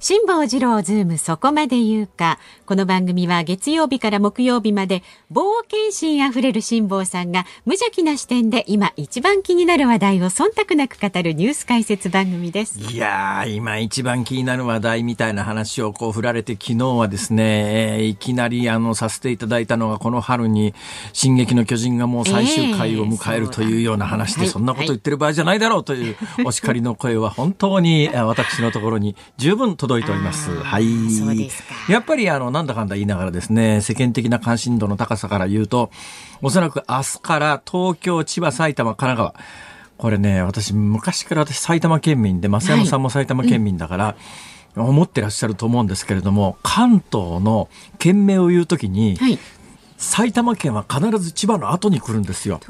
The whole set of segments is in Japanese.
辛坊治郎ズームそこまで言うか。この番組は月曜日から木曜日まで冒険心あふれる辛坊さんが無邪気な視点で今一番気になる話題を忖度なく語るニュース解説番組です。いやー今一番気になる話題みたいな話をこう振られて昨日はですね、えーいきなりあのさせていただいたのがこの春に進撃の巨人がもう最終回を迎えるというような話で、ええそんなこと言ってる場合じゃないだろうというお叱りの声は本当にえー私のところに十分届いております。はい。やっぱりあの、なんだかんだ言いながらですね、世間的な関心度の高さから言うと、おそらく明日から東京、千葉、埼玉、神奈川。これね、私、昔から私埼玉県民で、増山さんも埼玉県民だから、思ってらっしゃると思うんですけれども、関東の県名を言うときに、はい。埼玉県は必ず千葉の後に来るんですよ。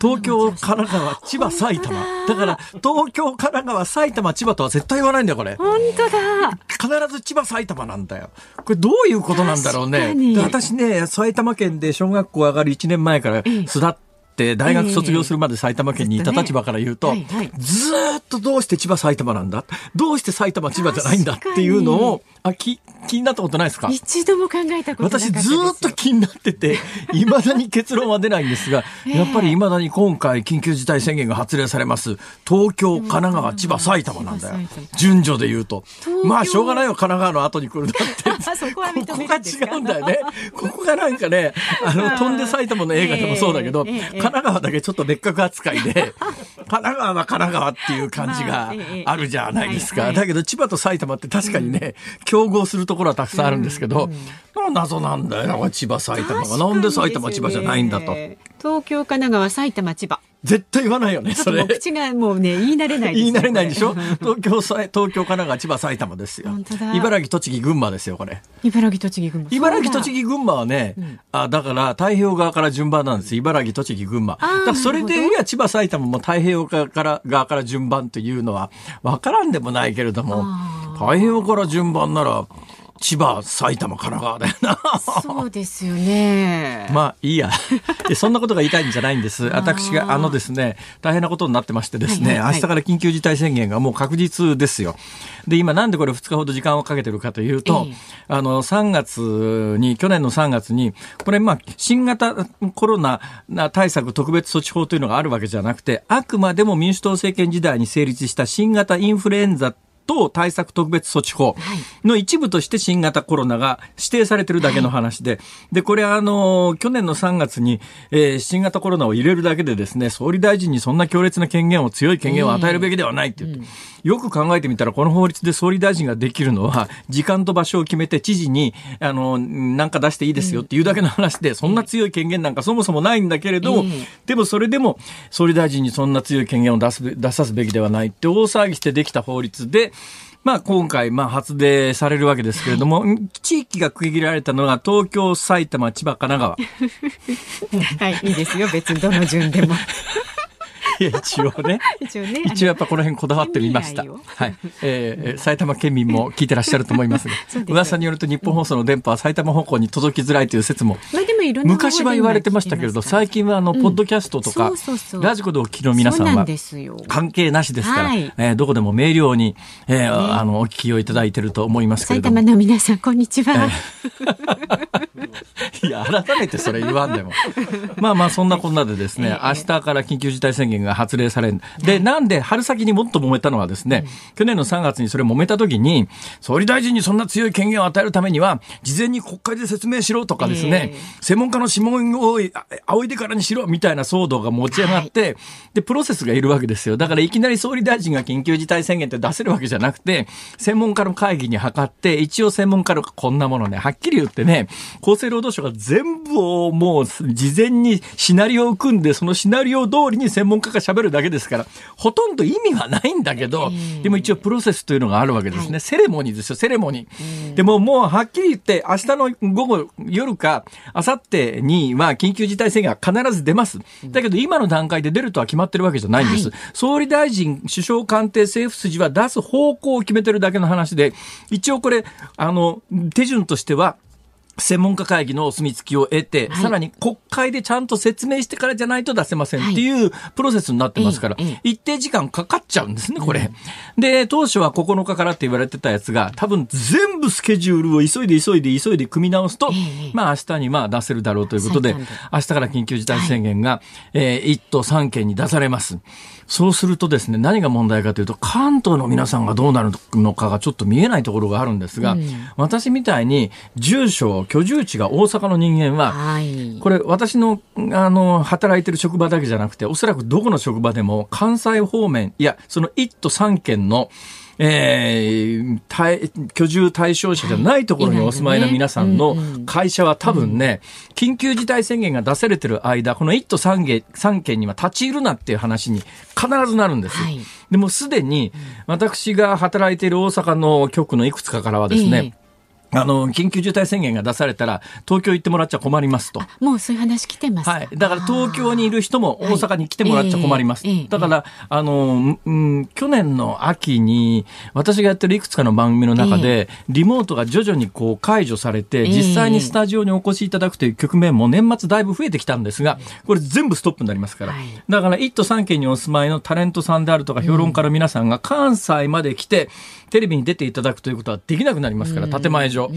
東京、神奈川、千葉、埼玉。だから、東京、神奈川、埼玉、千葉とは絶対言わないんだよ、これ。本当だ。必ず千葉埼玉なんだよ。これどういうことなんだろうね。確かにで私ね、埼玉県で小学校上がる1年前から育って、大学卒業するまで埼玉県にいた立場から言うと、ずっとどうして千葉埼玉なんだ？どうして埼玉千葉じゃないんだっていうのを、あ、き、気になったことないですか？一度も考えたこと私。ずーっと気になってて、未だに結論は出ないんですが、ええ。やっぱり未だに今回緊急事態宣言が発令されます。東京、神奈川、千葉、埼玉なんだよ。順序で言うと。まあ、しょうがないよ、神奈川の後に来るんだって。あ そこここが違うんだよね。ここがなんかね、あの、飛んで埼玉の映画でもそうだけど、奈川だけちょっと別格扱いで、神奈川は神奈川っていう感じまがあるじゃないですか。だけど千葉と埼玉って確かにね、競合するところはたくさんあるんですけど、謎なんだよな、千葉、埼玉が。なんで埼玉、千葉じゃないんだと。東京、神奈川、埼玉、千葉。絶対言わないよね、それ。口がもうね、言い慣れないです言い慣れないでしょ？東京、さ東京、神奈川、千葉、埼玉ですよ本当。だ茨城、栃木、群馬ですよ、これ。茨城、栃木、群馬。茨城、栃木。木、群馬はね、あ、だから太平洋側から順番なんです。茨城、栃木、群馬。だーからそれで言えば千葉、埼玉も太平洋側から側から順番というのは分からんでもないけれどもあ、太平洋から順番なら、千葉、埼玉、神奈川だよな。そうですよね。まあいいや。でそんなことが言いたいんじゃないんです。私が、あのですね、大変なことになってましてですね、はいはいはい明日から緊急事態宣言がもう確実ですよ。で、今なんでこれ2日ほど時間をかけてるかというと、ええあの、3月に、去年の3月に、これまあ、新型コロナ対策特別措置法というのがあるわけじゃなくて、あくまでも民主党政権時代に成立した新型インフルエンザ等対策特別措置法の一部として新型コロナが指定されてるだけの話で、で、これあの、去年の3月に、えー新型コロナを入れるだけでですね、総理大臣にそんな強烈な権限を、強い権限を与えるべきではないって言って、よく考えてみたら、この法律で総理大臣ができるのは、時間と場所を決めて知事に、あの、なんか出していいですよっていうだけの話で、そんな強い権限なんかそもそもないんだけれどでもそれでも総理大臣にそんな強い権限を出すべ出さすべきではないって大騒ぎしてできた法律で、まあ今回、まあ発令されるわけですけれども、地域が区切られたのが東京、埼玉、千葉、神奈川。はい、いいですよ。別にどの順でも。一応ね。一応ね。一応やっぱこの辺こだわってみました。はい。えー埼玉県民も聞いてらっしゃると思います が噂によると日本放送の電波は埼玉方向に届きづらいという説も昔は言われてましたけれど、最近はあの、ポッドキャストとかラジコでお聞きの皆さんんは。関係なしですから、はいえーどこでも明瞭に、えーあの、お聞きをいただいていると思いますけれ埼ども玉。の皆さん、こんにちは。いや、改めてそれ言わんでも。まあまあ、そんなこんなでですね、ええ明日から緊急事態宣言が発令される。で、なんで春先にもっと揉めたのはですね、去年の3月にそれ揉めた時に、総理大臣にそんな強い権限を与えるためには、事前に国会で説明しろとかですね、ええ専門家の指紋を仰いでからにしろみたいな騒動が持ち上がって、はい、で、プロセスがいるわけですよ。だからいきなり総理大臣が緊急事態宣言って出せるわけじゃなくて、専門家の会議に諮って、一応専門家のこんなものね、はっきり言ってね、厚生労働省が全部をもう事前にシナリオを組んで、そのシナリオ通りに専門家が喋るだけですから、ほとんど意味はないんだけど、でも一応プロセスというのがあるわけですね。はい、セレモニーですよ、セレモニー。でももうはっきり言って、明日の午後、夜か、明後日には緊急事態宣言が必ず出ます。だけど今の段階で出るとは決まってるわけじゃないんです。はい、総理大臣、首相官邸、政府筋は出す方向を決めてるだけの話で、一応これ、あの、手順としては、専門家会議のお墨付きを得て、はい、さらに国会でちゃんと説明してからじゃないと出せませんってい。うプロセスになってますから、はい、一定時間かかっちゃうんですね、これ。うん、で、当初は9日からって言われてたやつが、多分全部スケジュールを急いで急いで急いで組み直すと、まあ明日にまあ出せるだろうということで、明日から緊急事態宣言が、はい、えー、1都3県に出されます。そうするとですね、何が問題かというと、関東の皆さんがどうなるのかがちょっと見えないところがあるんですが、うん、私みたいに住所、居住地が大阪の人間は、はい、これ私の、あの、働いてる職場だけじゃなくて、おそらくどこの職場でも関西方面、いや、その1都3県の、えー、居住対象者じゃないところにお住まいの皆さんの会社は多分ね、緊急事態宣言が出されてる間、この1都3県 ,3 県には立ち入るなっていう話に必ずなるんです。はい、でもすでに私が働いている大阪の局のいくつかからはですね、えーあの、緊急事態宣言が出されたら、東京行ってもらっちゃ困りますと。もうそういう話来てますはい。だから東京にいる人も大阪に来てもらっちゃ困ります。はいえー、だから、あの、うん、去年の秋に、私がやってるいくつかの番組の中で、えー、リモートが徐々にこう解除されて、実際にスタジオにお越しいただくという局面も年末だいぶ増えてきたんですが、これ全部ストップになりますから。はい、だから、1都3県にお住まいのタレントさんであるとか、評論家の皆さんが関西まで来て、テレビに出ていただくということはできなくなりますから、建前上。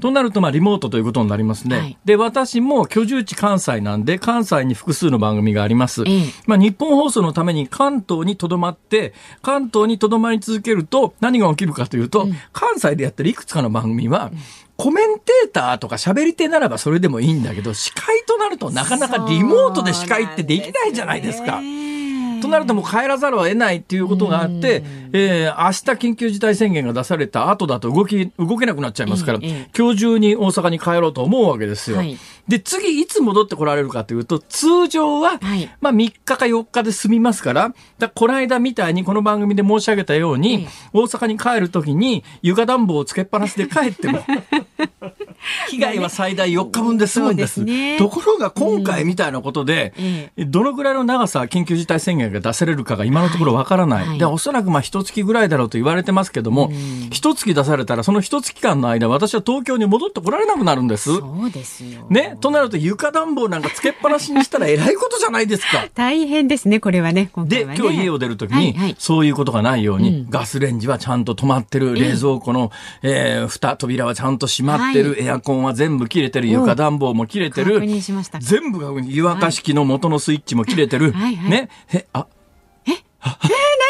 となると、まあ、リモートということになりますね。はい、で、私も居住地関西なんで、関西に複数の番組があります。まあ、日本放送のために関東にとどまって、関東にとどまり続けると、何が起きるかというと、うん、関西でやってるいくつかの番組は、コメンテーターとか喋り手ならばそれでもいいんだけど、司会となるとなかなかリモートで司会ってできないじゃないですか。となるともう帰らざるを得ないっていうことがあって、えー、明日緊急事態宣言が出された後だと動き、動けなくなっちゃいますから、今日中に大阪に帰ろうと思うわけですよ。はい、で、次いつ戻ってこられるかというと、通常は、はい、まあ3日か4日で済みますから、だこの間みたいにこの番組で申し上げたように、大阪に帰るときに床暖房をつけっぱなしで帰っても、被害は最大4日分で済むんです。ね、ところが今回みたいなことで、うん、どのぐらいの長さ緊急事態宣言が出されるかが今のところわからない。はい、で、おそらくまあ一月ぐらいだろうと言われてますけども、一、うん、月出されたらその一月間の間私は東京に戻ってこられなくなるんです。そうですよ。ね？となると床暖房なんかつけっぱなしにしたらえらいことじゃないですか。大変ですね、これはね。はねで、今日家を出るときに、はいはい、そういうことがないように、うん、ガスレンジはちゃんと止まってる、冷蔵庫の、えー、蓋、扉はちゃんと閉まってる、はい、エアコンは全部切れてる、床暖房も切れてる。全部が湯沸かし器の元のスイッチも切れてる。はいはい、ね。え、あ、え？ー、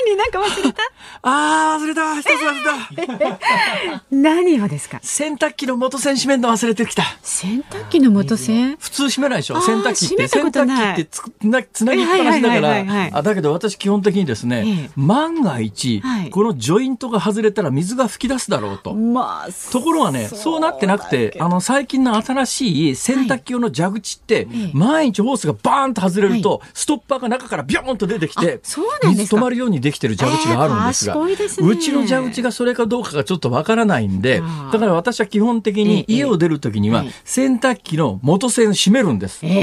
何なんか忘れた？あー、忘れた。一つ忘れた。何をですか？洗濯機の元栓閉めるの忘れてきた。洗濯機の元栓？普通閉めないでしょ洗濯機って。洗濯機ってつなつなぎっぱなしだから。あだけど私基本的にですね、ええ、万が一、はい、このジョイントが外れたら水が噴き出すだろうと。まあ、ところがね、そうなってなくて、あの、最近の新しい洗濯機用の蛇口って、はい、毎日ホースがバーンと外れると、はい、ストッパーが中からビョーンと出てきて、そうなんです止まるようにできてる蛇口があるんですが、えーね、うちの蛇口がそれかどうかがちょっとわからないんで、だから私は基本的に家を出るときには洗濯機の元栓閉めるんです。え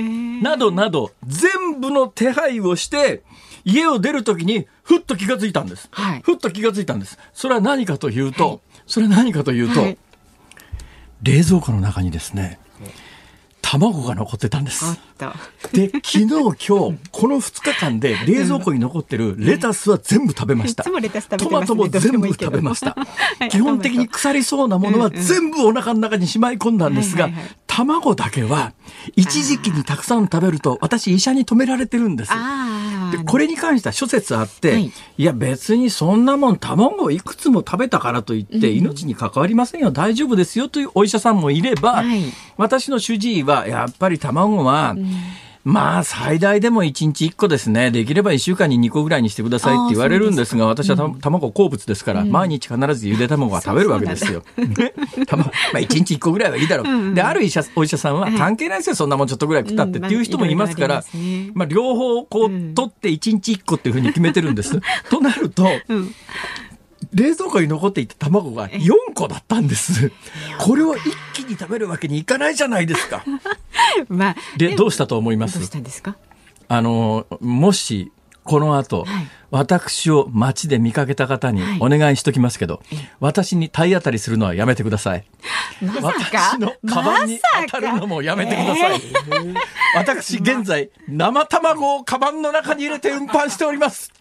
ー、などなど、全部の手配をして、家を出るときにふっと気がついたんです。はい、ふっと気がついたんです。それは何かというと、はい、それは何かというと、はい、冷蔵庫の中にですね、卵が残ってたんです。で、昨日、今日、この2日間で冷蔵庫に残ってるレタスは全部食べました。トマトも全部食べました。基本的に腐りそうなものは全部お腹の中にしまい込んだんですが、卵だけは、一時期にたくさん食べると、私医者に止められてるんです。でこれに関しては諸説あって、はい。い、や別にそんなもん卵をいくつも食べたからといって命に関わりませんよ、大丈夫ですよというお医者さんもいれば、はい。私の主治医はやっぱり卵は、まあ最大でも1日1個ですね。できれば1週間に2個ぐらいにしてくださいって言われるんですが、私はた卵好物ですから、毎日必ずゆで卵は食べるわけですよ。ね 卵まあ1日1個ぐらいはいいだろう。で、ある医者お医者さんは関係ないですよ、そんなもんちょっとぐらい食ったってっていう人もいますから、うんまあ両方こう取って1日1個っていうふうに決めてるんです。となると、うん冷蔵庫に残っていた卵が4個だったんです。これを一気に食べるわけにいかないじゃないですか。まあ、で、どうしたと思いまどうしすたんですか？あの、もし、この後、はい私を街で見かけた方にはい。お願いしときますけど、私に体当たりするのはやめてください。まさか？私のカバンに当たるのもやめてください。私、現在、生卵をカバンの中に入れて運搬しております。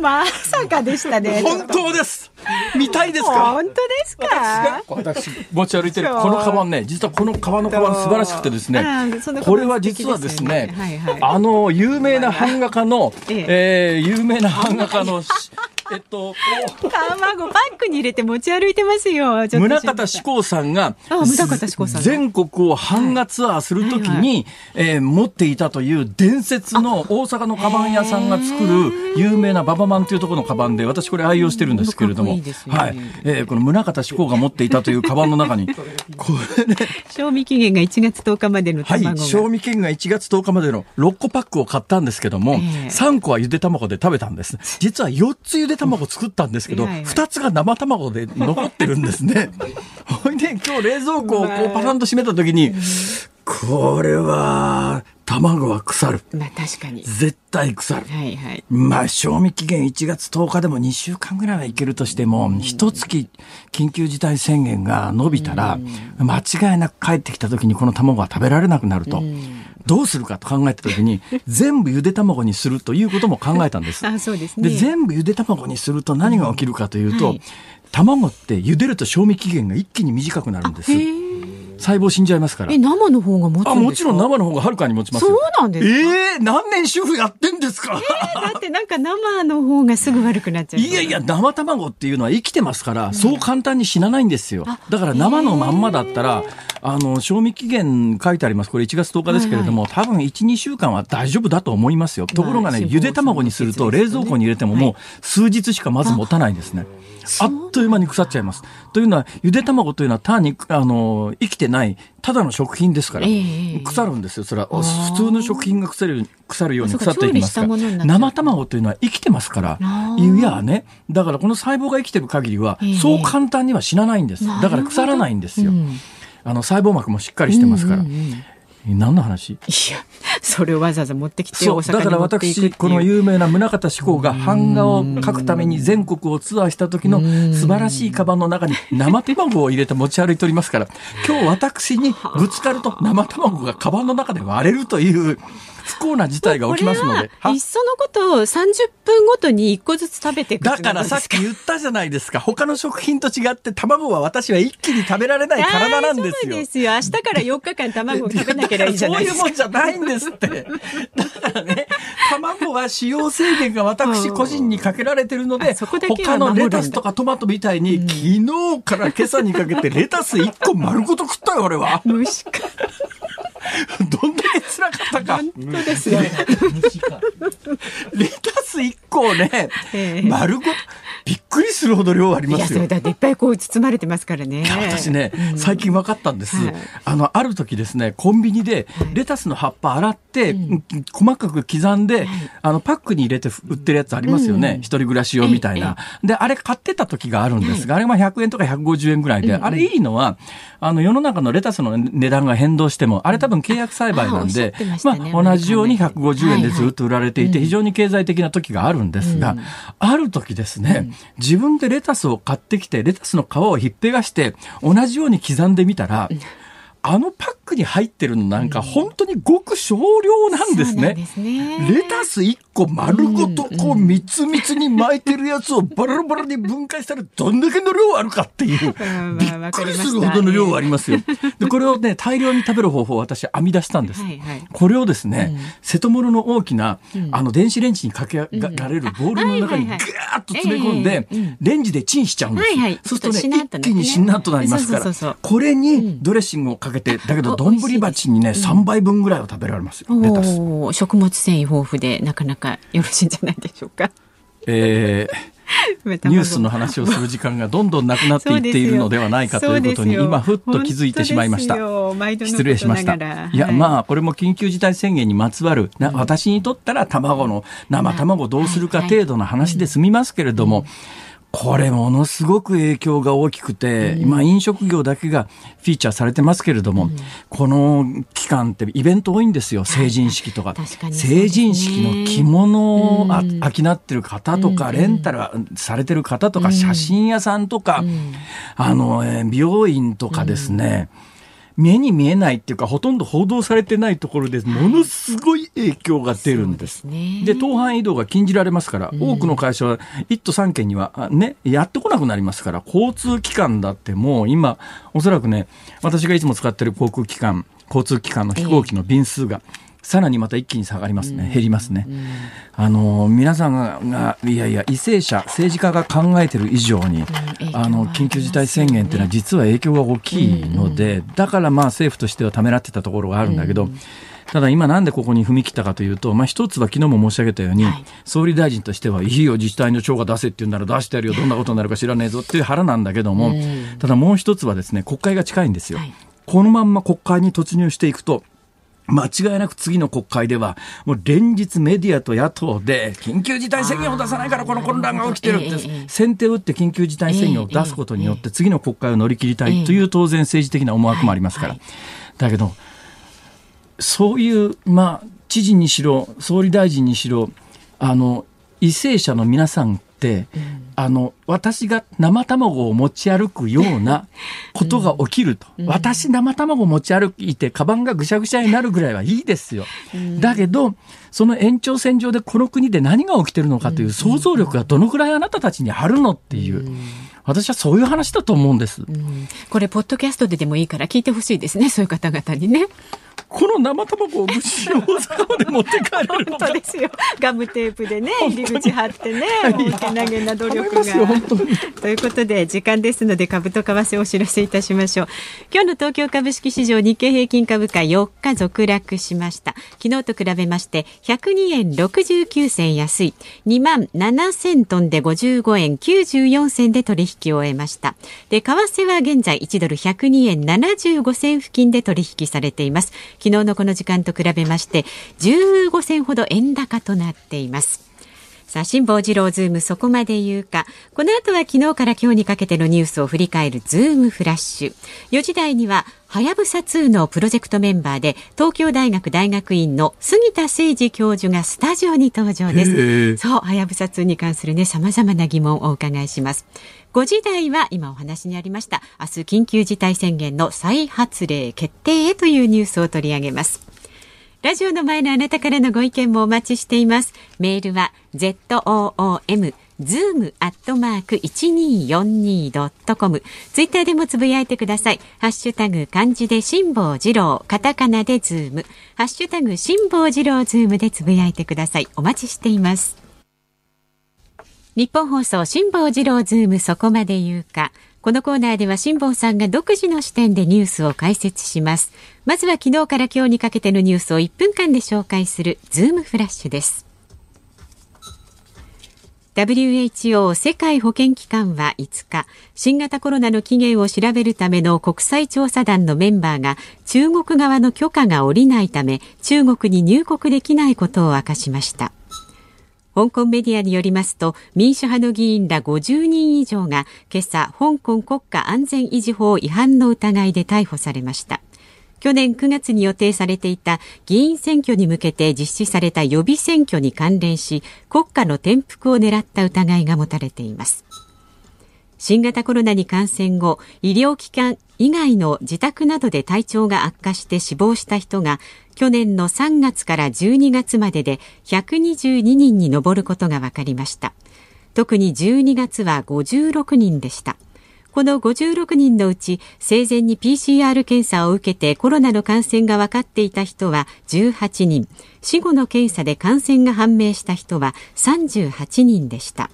まさかでしたね。本当です。見たいですか？本当ですか？私持ち歩いてるこのカバンね実はこの革のカバン素晴らしくてですねこれは実はですねはいはい。あの有名な版画家の、え。えー有名な版漫画家のえっと卵バッグに入れて持ち歩いてますよ。宗像志功さんがあ宗像志功さん全国を版画ツアーするときに、えー持っていたという伝説の大阪のカバン屋さんが作る有名なババマンというところのカバンで私これ愛用してるんですけれども、はい、えーこの宗像志功が持っていたというカバンの中に これね賞味期限が1月10日までのはい。賞味期限が1月10日までの6個パックを買ったんですけども、ええ。3個はゆで卵で食べたんです。実は4つゆで卵作ったんですけど、はいはい2つが生卵で残ってるんですね。ほいで今日冷蔵庫をこうパカンと閉めた時に、これは卵は腐る。まあ確かに。絶対腐る。はいはい。まあ、賞味期限1月10日でも2週間ぐらいはいけるとしても、一月緊急事態宣言が伸びたら、間違いなく帰ってきた時にこの卵は食べられなくなると。どうするかと考えた時に、全部ゆで卵にするということも考えたんです。あそうですね。で、全部ゆで卵にすると何が起きるかというと、はい卵って茹でると賞味期限が一気に短くなるんです。細胞死んじゃいますからえ、。生の方が持つんですか？あ、もちろん生の方がはるかに持ちますよ。そうなんですか？ええ何年主婦やってんですか、だってなんか生の方がすぐ悪くなっちゃう。いやいや、生卵っていうのは生きてますから、そう簡単に死なないんですよ。だから生のまんまだったら、あの、賞味期限書いてあります。これ1月10日ですけれども、多分1、2週間は大丈夫だと思いますよ。ところがね、まあゆで卵にすると、冷蔵庫に入れてももう数日しかまず持たないんですね。あっという間に腐っちゃいます。というのは、ゆで卵というのは単に、あの、生きてない、ただの食品ですから、ええ腐るんですよ。それは、普通の食品が腐る腐るように腐っていきますから。生卵というのは生きてますからいやね、だからこの細胞が生きてる限りはええ、そう簡単には死なないんです。だから腐らないんですよう。んあの、細胞膜もしっかりしてますからうんうんうん。え何の話？いや、それをわざわざ持ってきて大阪だから私、うこの有名な宗像志功が版画を描くために全国をツアーした時の素晴らしいカバンの中に生卵を入れて持ち歩いておりますから、今日私にぶつかると生卵がカバンの中で割れるという不幸な事態が起きますので。はいっそのことを30分ごとに1個ずつ食べていくだからさっき言ったじゃないですか。他の食品と違って卵は私は一気に食べられない体なんですよ。大丈夫ですよ。明日から4日間卵を食べなければいいじゃないですか。そういうもんじゃないんですって。だからね、卵は使用制限が私個人にかけられてるので他のレタスとかトマトみたいに、昨日から今朝にかけてレタス1個丸ごと食ったよ、俺は。虫か。どんだけ辛かったか。本当ですよ。レタス1個をねええ、丸ごと、びっくりするほど量ありますよ。それ。だっていっぱいこう包まれてますからね。いや私ね、最近分かったんです、はい。あの、ある時ですね、コンビニでレタスの葉っぱ洗って、細かく刻んで、あの、パックに入れて売ってるやつありますよね。一人暮らし用みたいな。で、あれ買ってた時があるんですが、あれが100円とか150円ぐらいで、あれいいのは、あの、世の中のレタスの値段が変動しても、あれ多分契約栽培なんであままあ、同じようにアメリカ150円でずっと売られていて、非常に経済的な時があるんですが、ある時ですね、自分でレタスを買ってきて、レタスの皮をひっぺがして、同じように刻んでみたら、あのパックに入ってるのなんか本当にごく少量なんですね。すね。レタス1個丸ごとこうみつみつに巻いてるやつを バラバラに分解したらどんだけの量あるかっていう、びっくりするほどの量ありますよ。で、これをね、大量に食べる方法を私編み出したんです。はいはい、これをですね、瀬戸物の大きな、あの電子レンジにかけられるボウルの中にガーッと詰め込んで、レンジでチンしちゃうんです。そうするとね、一気にしんなっとなりますから、これにドレッシングをかけて、だけど丼鉢にね、3倍分ぐらいは食べられますよ、レタス。食物繊維豊富でなかなかよろしいんじゃないでしょうか。えー ニュースの話をする時間がどんどんなくなっていっているのではないかということに今ふっと気づいてしまいました。失礼しました。い。や、まあこれも緊急事態宣言にまつわるな、私にとったら卵の生卵どうするか程度の話で済みますけれども、これものすごく影響が大きくて、うん、今飲食業だけがフィーチャーされてますけれども、うん、この期間ってイベント多いんですよ成人式とか、はい、成人式の着物を商ってる方とか、レンタルされてる方とか、写真屋さんとか、あの美容院とかですね、目に見えないっていうかほとんど報道されてないところでものすごい影響が出るんです。で、当範移動が禁じられますから、多くの会社は1都3県にはね、やってこなくなりますから、交通機関だってもう今、おそらくね、私がいつも使ってる航空機関、交通機関の飛行機の便数が、さらにまた一気に下がりますね、減りますね。あの皆さんがいやいや為政者政治家が考えてる以上に、あの緊急事態宣言っていうのは実は影響が大きいので、だからまあ政府としてはためらってたところがあるんだけど。ただ今なんでここに踏み切ったかというと、まあ一つは昨日も申し上げたように、はい、総理大臣としては、いいよ、自治体の長が出せって言うなら出してやるよ、どんなことになるか知らねえぞっていう腹なんだけども、ただもう一つはですね、国会が近いんですよ。はい、このまんま国会に突入していくと、間違いなく次の国会では、もう連日メディアと野党で、緊急事態宣言を出さないからこの混乱が起きてるって、先手を打って緊急事態宣言を出すことによって、次の国会を乗り切りたいという当然政治的な思惑もありますから。だけど、そういう、まあ、知事にしろ、総理大臣にしろ、あの、為政者の皆さん、うん、あの私が生卵を持ち歩くような ことが起きると、うん、私生卵持ち歩いてカバンがぐしゃぐしゃになるぐらいはいいですよ、うん、だけどその延長線上でこの国で何が起きてるのかという想像力がどのくらいあなたたちにあるのっていう。私はそういう話だと思うんです、これポッドキャストででもいいから聞いてほしいですね。そういう方々にねこの生卵を無事に大阪まで持って帰れるのか本当ですよ。ガムテープでね入り口貼ってね大けなげな努力が。ということで時間ですので株と為替をお知らせいたしましょう。今日の東京株式市場日経平均株価4日続落しました。昨日と比べまして102円69銭安い。2万7000トンで55円。94銭で取引を終えました。で為替は現在1ドル102円75銭付近で取引されています昨日のこの時間と比べまして15銭ほど円高となっていますさあ、辛坊治郎ズームそこまで言うか。この後は昨日から今日にかけてのニュースを振り返るズームフラッシュ。4時台には、はやぶさ2のプロジェクトメンバーで、東京大学大学院の杉田精司教授がスタジオに登場です。そう、はやぶさ2に関するね、様々な疑問をお伺いします。5時台は今お話にありました明日緊急事態宣言の再発令決定へというニュースを取り上げますラジオの前のあなたからのご意見もお待ちしていますメールは ZOOM zoom アットマーク 1242.com ツイッターでもつぶやいてください。ハッシュタグ漢字で辛坊治郎、カタカナでズーム、ハッシュタグ辛坊治郎ズームでつぶやいてください。お待ちしています。ニッポン放送辛坊治郎ズームそこまで言うか。このコーナーでは辛坊さんが独自の視点でニュースを解説します。まずは昨日から今日にかけてのニュースを1分間で紹介するズームフラッシュです。WHO 世界保健機関は5日、新型コロナの起源を調べるための国際調査団のメンバーが中国側の許可が下りないため中国に入国できないことを明かしました。香港メディアによりますと民主派の議員ら50人以上が今朝香港国家安全維持法違反の疑いで逮捕されました。去年9月に予定されていた議員選挙に向けて実施された予備選挙に関連し国家の転覆を狙った疑いが持たれています。新型コロナに感染後、医療機関以外の自宅などで体調が悪化して死亡した人が去年の3月から12月までで122人に上ることが分かりました。特に12月は56人でした。この56人のうち生前に PCR 検査を受けてコロナの感染が分かっていた人は18人。死後の検査で感染が判明した人は38人でした。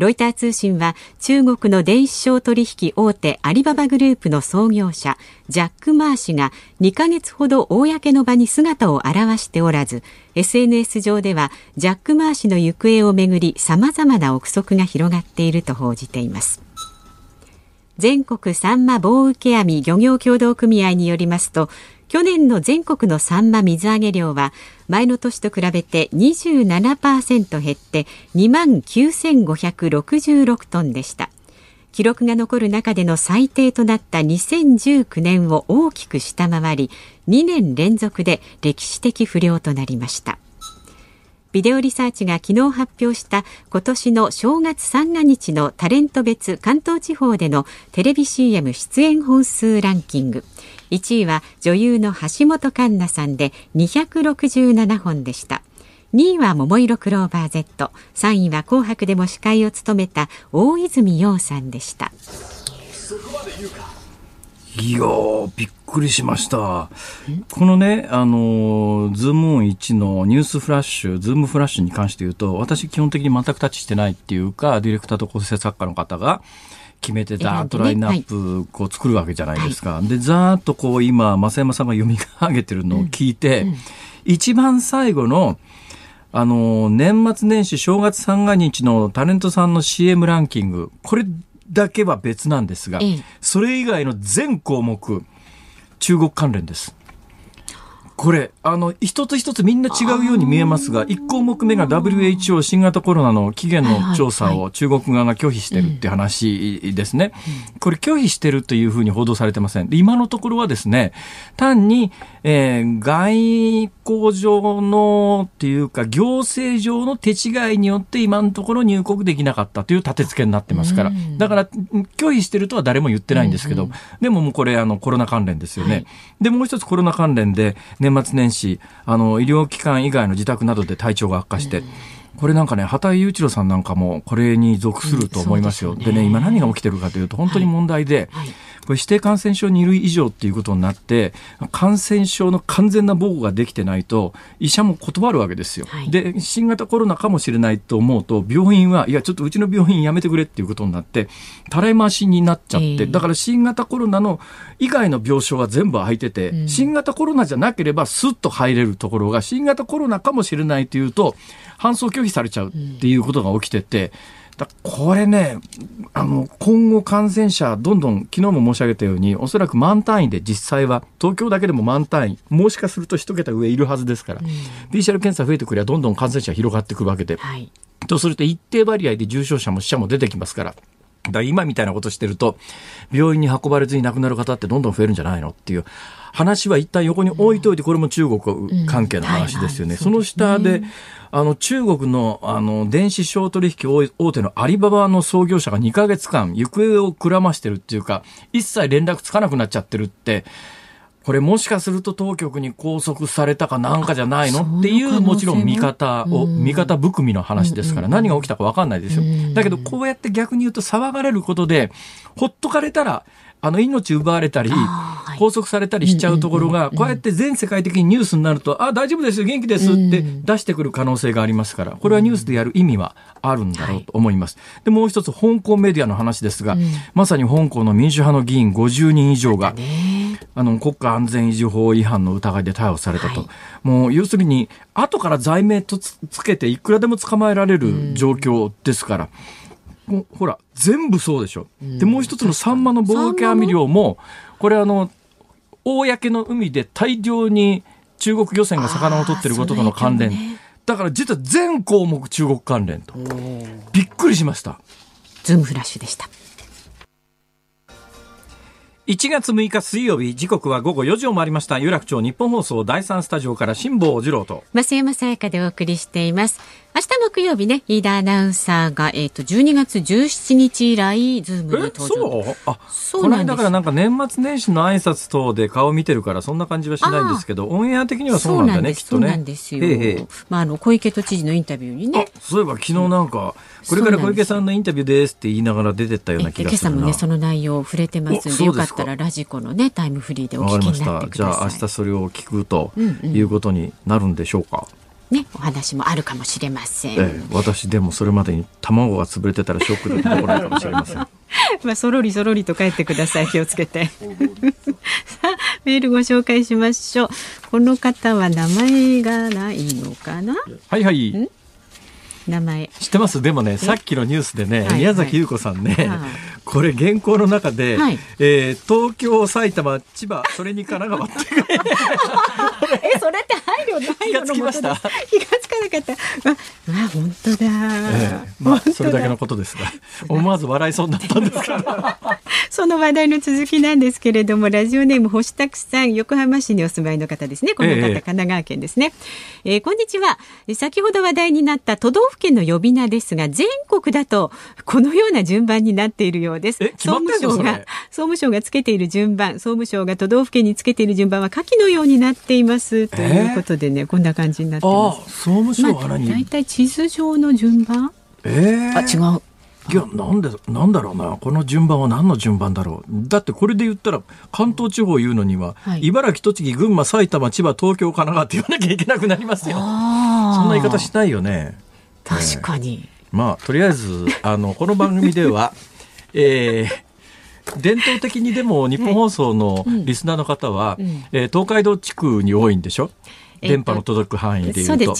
ロイター通信は中国の電子商取引大手アリババグループの創業者ジャック・マー氏が2ヶ月ほど公の場に姿を現しておらず SNS 上ではジャック・マー氏の行方をめぐり様々な憶測が広がっていると報じています。全国サンマ棒受け網漁業協同組合によりますと去年の全国のサンマ水揚げ量は前の年と比べて27%減って2万9566トンでした。記録が残る中での最低となった2019年を大きく下回り2年連続で歴史的不良となりました。ビデオリサーチが昨日発表した今年の正月三が日のタレント別関東地方でのテレビ CM 出演本数ランキング。1位は女優の橋本環奈さんで267本でした。2位は桃色クローバー Z 3位は紅白でも司会を務めた大泉洋さんでした。いやびっくりしました。このね、あの、ズームオン1のニュースフラッシュ、ズームフラッシュに関して言うと、私基本的に全くタッチしてないっていうか、ディレクターと構成作家の方が、決めてザーッとラインナップこう作るわけじゃないですか。はい、で、ザーッとこう今、増山さんが読み上げてるのを聞いて、うん。うん、一番最後の、あの、年末年始正月三が日のタレントさんの CM ランキング、これだけは別なんですが、それ以外の全項目、中国関連です。これ、あの、一つ一つみんな違うように見えますが、1項目目が WHO 新型コロナの起源の調査を中国側が拒否してるって話ですね。これ拒否してるというふうに報道されてません。今のところはですね、単に、えー、外交上のっていうか行政上の手違いによって今のところ入国できなかったという立て付けになってますから、だから拒否してるとは誰も言ってないんですけど、でももうこれあのコロナ関連ですよね。はい、で、もう一つコロナ関連で年末年始、あの医療機関以外の自宅などで体調が悪化して、これなんかね、畑井雄一郎さんなんかもこれに属すると思いますよ。うん、でね、今何が起きてるかというと本当に問題で、はい。はいこれ指定感染症2類以上っていうことになって、感染症の完全な防護ができてないと、医者も断るわけですよ。はい、で、新型コロナかもしれないと思うと、病院は、いや、ちょっとうちの病院やめてくれっていうことになって、たらい回しになっちゃって、だから新型コロナの以外の病床は全部空いてて、うん、新型コロナじゃなければスッと入れるところが、新型コロナかもしれないというと、搬送拒否されちゃうっていうことが起きてて、だこれね、あの、今後感染者、どんどん、昨日も申し上げたように、おそらく満単位で実際は、東京だけでも満単位、もしかすると一桁上いるはずですから、うん、PCR 検査増えてくれば、どんどん感染者広がってくるわけで、はい、とすると一定割合で重症者も死者も出てきますから、だ今みたいなことしてると、病院に運ばれずに亡くなる方ってどんどん増えるんじゃないのっていう話は一旦横に置いといて、これも中国関係の話ですよね。その下で、あの、中国の、あの、電子商取引大手のアリババの創業者が2ヶ月間、行方をくらましてるっていうか、一切連絡つかなくなっちゃってるって、これもしかすると当局に拘束されたかなんかじゃないの？っていうも？ちろん見方を、見方含みの話ですから何が起きたか分かんないですよ。だけどこうやって逆に言うと騒がれることでほっとかれたらあの命奪われたり、拘束されたりしちゃうところが、こうやって全世界的にニュースになると、あ、大丈夫ですよ、元気ですって出してくる可能性がありますから、これはニュースでやる意味はあるんだろうと思います。で、もう一つ、香港メディアの話ですが、まさに香港の民主派の議員50人以上が、あの、国家安全維持法違反の疑いで逮捕されたと。もう、要するに、後から罪名とつけて、いくらでも捕まえられる状況ですから、ほら、全部そうでしょ。で、もう一つのサンマの棒受け網漁も、これあの、公の海で大量に中国漁船が魚を取ってることとの関連。ね、だから実は全項目中国関連と。びっくりしました。ズームフラッシュでした。1月6日水曜日時刻は午後4時を回りました有楽町日本放送第三スタジオから辛坊治郎と増山さやかでお送りしています明日木曜日ね、飯田アナウンサーが、えっ、ー、と、12月17日以来、ズームに登場。そう？あ、そうなんです。だからなんか年末年始の挨拶等で顔見てるから、そんな感じはしないんですけど、オンエア的にはそうなんだね、きっとね。そうなんですよ。へへまあ、あの、小池都知事のインタビューにね。そういえば昨日なんか、これから小池さんのインタビューですって言いながら出てったような気がするな。今朝もね、その内容触れてますんで、よかったらラジコのね、タイムフリーでお聞きになってください。じゃあ明日それを聞くということになるんでしょうか。うんうんね、お話もあるかもしれません、ええ、私でもそれまでに卵が潰れてたらショックで出てこないかもしれません。まあそろりそろりと帰ってください気をつけて。さあメールご紹介しましょう。この方は名前がないのかな？はいはい。名前。知ってます？でもねさっきのニュースでね、はい、宮崎優子さんね、はい、これ原稿の中で、はい、えー、東京埼玉千葉それに神奈川って えそれって配慮ない気がつきました？気がつかなかった。ああ本当だ、えー、まあそれだけのことですが。思わず笑いそうになったんですから その話題の続きなんですけれどもラジオネーム星拓さん横浜市にお住まいの方ですね。この方、えー、神奈川県ですね、えー、こんにちは。先ほど話題になった都道府県の呼び名ですが全国だとこのような順番になっているようです総務省が総務省がつけている順番総務省が都道府県につけている順番は下記のようになっていますということでね、えー、こんな感じになってます。総務省は何、まあ、大体地図上の順番？えー、あ違う。いや、なんで、なんだろうな。この順番は何の順番だろう。だってこれで言ったら、関東地方言うのには、はい、茨城、栃木、群馬、埼玉、千葉、東京、神奈川って言わなきゃいけなくなりますよ。そんな言い方しないよね。確かに。まあ、とりあえず、あの、この番組では、えー、伝統的にでも日本放送のリスナーの方は、はいうん、えー、東海道地区に多いんでしょ？電波の届く範囲でいうと。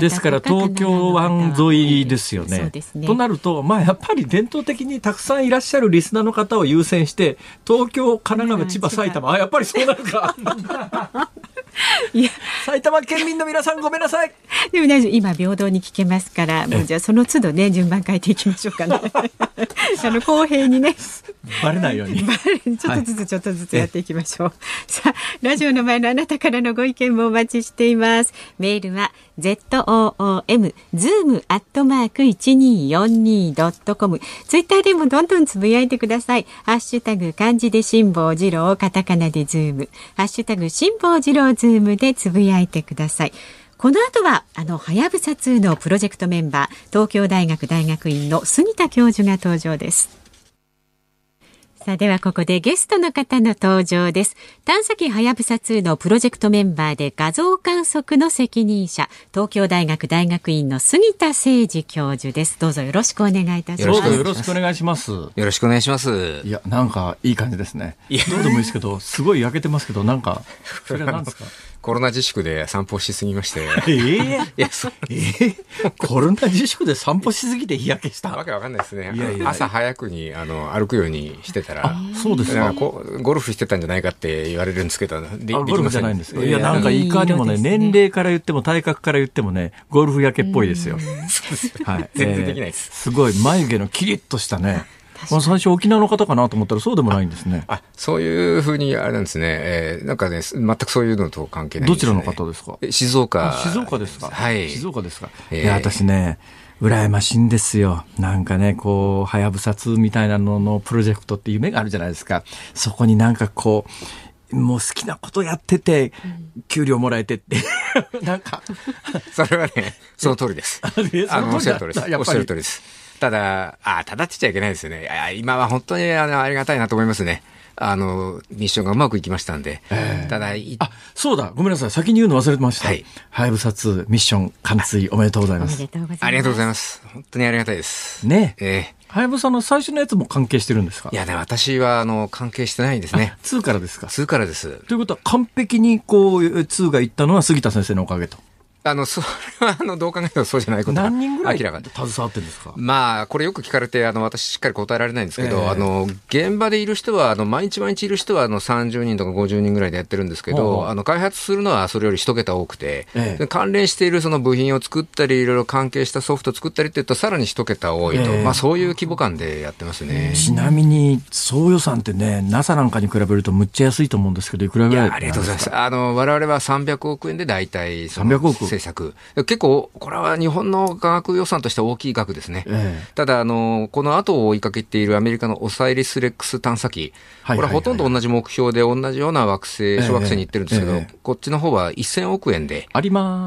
ですから東京湾沿いですよね。ね。となると、まあやっぱり伝統的にたくさんいらっしゃるリスナーの方を優先して、東京、神奈川、千葉、埼玉、あ、やっぱりそうなるか。いや埼玉県民の皆さんごめんなさい。でも大丈夫今平等に聞けますから、もうじゃあその都度ね順番変えていきましょうかね。あの公平にね。バレないように。ちょっとずつちょっとずつやっていきましょう。はい、さあラジオの前のあなたからのご意見もお待ちしています。メールは z o o m zoom アットマーク一二四二ドットコム。ツイッターでもどんどんつぶやいてください。ハッシュタグ漢字で辛坊治郎カタカナでズーム。ハッシュタグ辛坊治郎ズームでつぶやいてください。この後は、あの、はやぶさ2のプロジェクトメンバー、東京大学大学院の杉田教授が登場です。さあではここでゲストの方の登場です。探査機はやぶさ2のプロジェクトメンバーで画像観測の責任者、東京大学大学院の杉田誠二教授です。どうぞよろしくお願いいたします。よろしくお願いします。よろしくお願いします。いや、なんかいい感じですね。どうでもいいですけど、すごい焼けてますけど、なんか、それは何ですか？コロナ自粛で散歩しすぎまして。えー、いや、そえー、コロナ自粛で散歩しすぎて日焼けした？わけわかんないですね。いやいや朝早くにあの歩くようにしてたら、そうですかこゴルフしてたんじゃないかって言われるんですけど、でゴルフじゃないんですいや、なんかいかにもね、年齢から言っても体格から言ってもね、ゴルフ焼けっぽいですよ。はい。全然できないです。すごい眉毛のキリッとしたね。まあ、最初沖縄の方かなと思ったらそうでもないんですね。あそういうふうにあれなんですね。えー、なんかね、全くそういうのと関係ない、ね、どちらの方ですか？静岡。静岡ですか？はい。静岡ですか？えー、いや、私ね、羨ましいんですよ。なんかね、こう、はやぶさ2みたいなののプロジェクトって夢があるじゃないですか。そこになんかこう、もう好きなことやってて、給料もらえてって。なんか。それはね、その通りです。あの、おっしゃる通りです。おっしゃる通りです。ただ、あ、ただってちゃいけないですよね。今は本当にあのありがたいなと思いますね。あの、ミッションがうまくいきましたんで。ただ、あ、そうだ、ごめんなさい。先に言うの忘れてました。はい。はやぶさ2ミッション完遂おめでとうございます。ありがとうございます。本当にありがたいです。ねえ。はやぶさの最初のやつも関係してるんですか？いやね、私は、あの、関係してないですね。2からですか ?2 からです。ということは、完璧に、こう、2がいったのは杉田先生のおかげと。あの、それは、あの、どう考えてもそうじゃないこと何人ぐらい明らかに。携わってるんですか？まあ、これよく聞かれて、あの、私しっかり答えられないんですけど、えー、あの、現場でいる人は、あの、毎日毎日いる人は、あの、30人とか50人ぐらいでやってるんですけど、あの、開発するのはそれより一桁多くて、えー、関連しているその部品を作ったり、いろいろ関係したソフト作ったりっていうと、さらに一桁多いと、えー、まあ、そういう規模感でやってますね。ちなみに、総予算ってね、NASA なんかに比べるとむっちゃ安いと思うんですけど、いくらぐらいありがとうございます。あの、我々は300億円で大体、300億？政策。結構、これは日本の科学予算としては大きい額ですね。えただ、あの、この後を追いかけているアメリカのオサイリス・レックス探査機、これはほとんど同じ目標で同じような惑星、小惑星に行ってるんですけど、え、こっちの方は1000億円で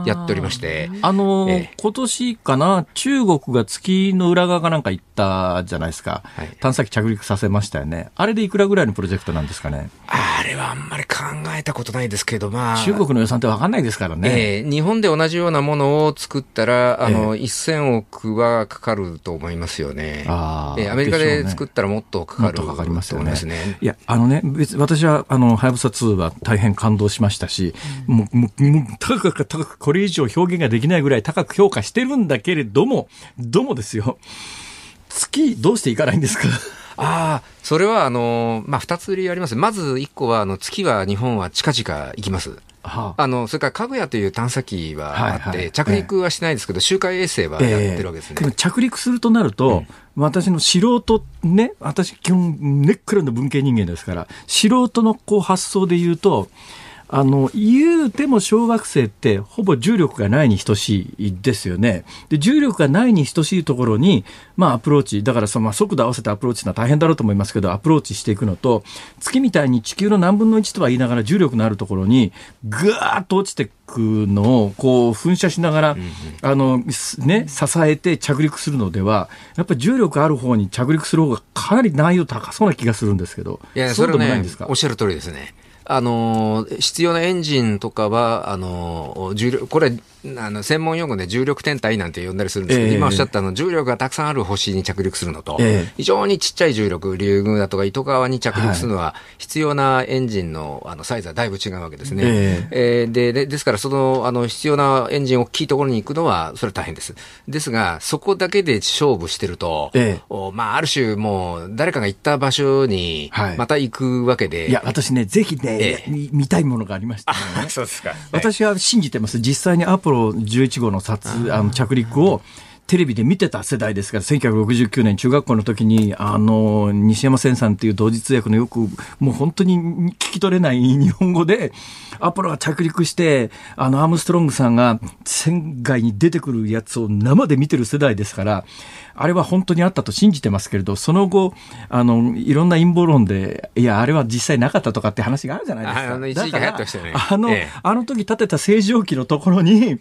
やっておりまして。あの、今年かな、中国が月の裏側かなんか行ったじゃないですか。はい、探査機着陸させましたよね。あれでいくらぐらいのプロジェクトなんですかね？あれはあんまり考えたことないですけど、まあ。中国の予算って分かんないですからね。えー、日本で同じようなものを作ったら、あの、えー、1000億はかかると思いますよね。あえー、アメリカで作ったらもっとかかる、ね、かかりますよね。いや、あのね、別私は、あの、はやぶさ2は大変感動しましたし、うん、もう、もう、もう高く高く、これ以上表現ができないぐらい高く評価してるんだけれども、どうもですよ。月、どうしていかないんですか？ああ、それは、あの、まあ、二つ理由あります。まず一個は、あの、月は日本は近々行きます。はあ、あのそれからかぐやという探査機はあって、はいはい、着陸はしないですけど、周回衛星はやってるわけですね、着陸するとなると、うん、私の素人ね、私、基本、根っからの文系人間ですから、素人のこう発想で言うと、あの、言うても小惑星ってほぼ重力がないに等しいですよね。で、重力がないに等しいところに、まあアプローチ、だからその、まあ、速度合わせてアプローチするのは大変だろうと思いますけど、アプローチしていくのと、月みたいに地球の何分の1とは言いながら重力のあるところに、ぐーっと落ちてくのを、こう、噴射しながら、うんうん、あの、ね、支えて着陸するのでは、やっぱり重力ある方に着陸する方がかなり難易度高そうな気がするんですけど。いや、それはね、おっしゃる通りですね。あの、必要なエンジンとかは、あの、重量、これ、あの専門用語で重力天体なんて呼んだりするんですけど、えー、今おっしゃったあの重力がたくさんある星に着陸するのと、えー、非常にちっちゃい重力、竜宮だとか糸川に着陸するのは、必要なエンジンのあのサイズはだいぶ違うわけですね。えー、えー、ででですから、そのあの必要なエンジン大きいところに行くのは、それは大変です。ですが、そこだけで勝負してると、えー、まあ、ある種、もう誰かが行った場所にまた行くわけで。はい、いや、私ね、ぜひね、えー、見たいものがありました、ね、そうですか、私は信じてます。実際にアポロ11号の撮あの着陸をテレビで見てた世代ですから、1969年中学校の時に、あの、西山千さんっていう同時通訳のよく、もう本当に聞き取れない日本語で、アポロが着陸して、あの、アームストロングさんが船外に出てくるやつを生で見てる世代ですから、あれは本当にあったと信じてますけれど、その後、あの、いろんな陰謀論で、いや、あれは実際なかったとかって話があるじゃないですか。あの、一時期流行ってましたね。あの、ええ、あの時建てた正常期のところに、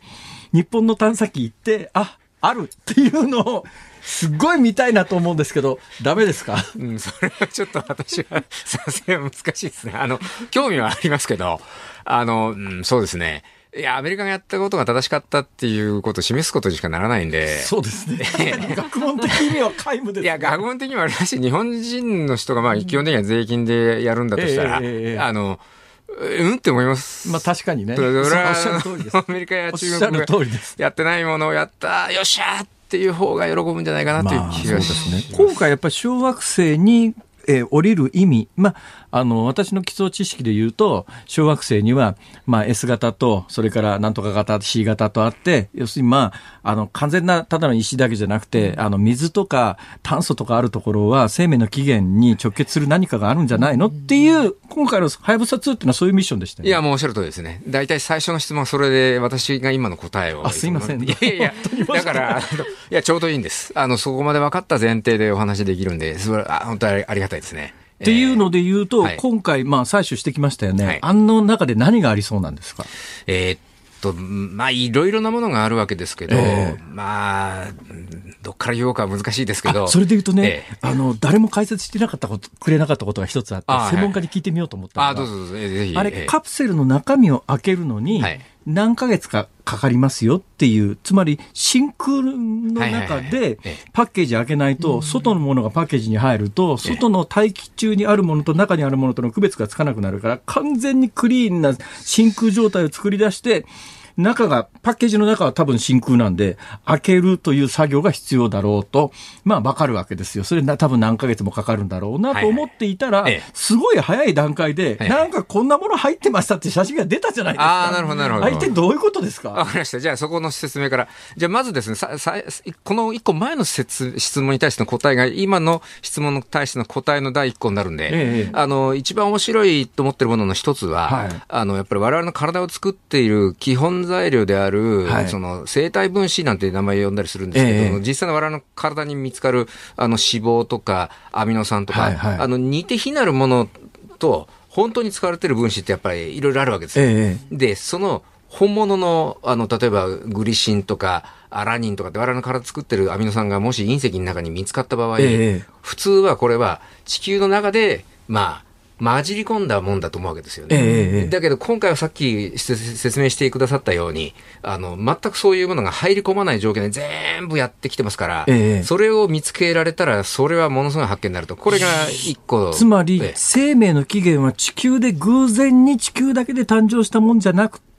日本の探査機行って、あ、あるっていうのを、すっごい見たいなと思うんですけど、ダメですか？うん、それはちょっと私は、さすが難しいですね。あの、興味はありますけど、あの、うん、そうですね。いや、アメリカがやったことが正しかったっていうことを示すことにしかならないんで。そうですね。学問的には皆無です、ね、いや、学問的にはありますし、日本人の人がまあ、基本的には税金でやるんだとしたら、えー、あの、うんって思います。まあ確かにね。それはアメリカや中国がやってないものをやった、よっしゃっていう方が喜ぶんじゃないかなという気がします。まあ、すね。今回やっぱり小惑星にえー、降りる意味、まあ、あの、私の基礎知識で言うと、小惑星には、まあ、S 型と、それからなんとか型、C 型とあって、要するにまあ、あの、完全な、ただの石だけじゃなくて、あの、水とか炭素とかあるところは、生命の起源に直結する何かがあるんじゃないの？っていう、今回のはやぶさ2っていうのはそういうミッションでした、ね、いや、もうおっしゃるとりですね。大体最初の質問はそれで、私が今の答えを。あ、すいません。いやいや、だから、いや、ちょうどいいんです。あの、そこまで分かった前提でお話できるんで、すあ本当にありがたいですね。っていうので言うと、はい、今回、まあ、採取してきましたよね、はい、案の中で何がありそうなんですか？えーと、まあ、いろいろなものがあるわけですけど、えー、まあ、どっから言おうか難しいですけど。それで言うとね、えー、あの、誰も解説してなかったこと、くれなかったことが一つあって、専門家に聞いてみようと思ったのが、あ、どうぞどうぞ、ぜひ。あれ、カプセルの中身を開けるのに、はい何ヶ月かかかりますよっていう、つまり真空の中でパッケージ開けないと、外のものがパッケージに入ると、外の大気中にあるものと中にあるものとの区別がつかなくなるから、完全にクリーンな真空状態を作り出して、中が、パッケージの中は多分真空なんで、開けるという作業が必要だろうと、まあわかるわけですよ。それな多分何ヶ月もかかるんだろうなと思っていたら、はいはい、すごい早い段階で、はいはい、なんかこんなもの入ってましたって写真が出たじゃないですか。ああ、なるほど、なるほど。相手どういうことですか？わかりました。じゃあそこの説明から。じゃあまずですね、ささこの一個前の説質問に対しての答えが、今の質問に対しての答えの第一個になるんで、ええ、あの、一番面白いと思ってるものの一つは、はい、あの、やっぱり我々の体を作っている基本原材料である、はい、その生体分子なんて名前呼んだりするんですけど、えー、実際の我々の体に見つかるあの脂肪とかアミノ酸とか、はいはい、あの似て非なるものと、本当に使われてる分子ってやっぱりいろいろあるわけですよ。えー、で、その本物の、あの、例えばグリシンとか、アラニンとかって我々の体作ってるアミノ酸がもし隕石の中に見つかった場合、えー、普通はこれは地球の中で、まあ、混じり込んだもんだと思うわけですよね。えー、だけど今回はさっき説明してくださったように、あの、全くそういうものが入り込まない状況で全部やってきてますから、えー、それを見つけられたら、それはものすごい発見になると。これが一個。つまり、生命の起源は地球で偶然に地球だけで誕生したもんじゃなくて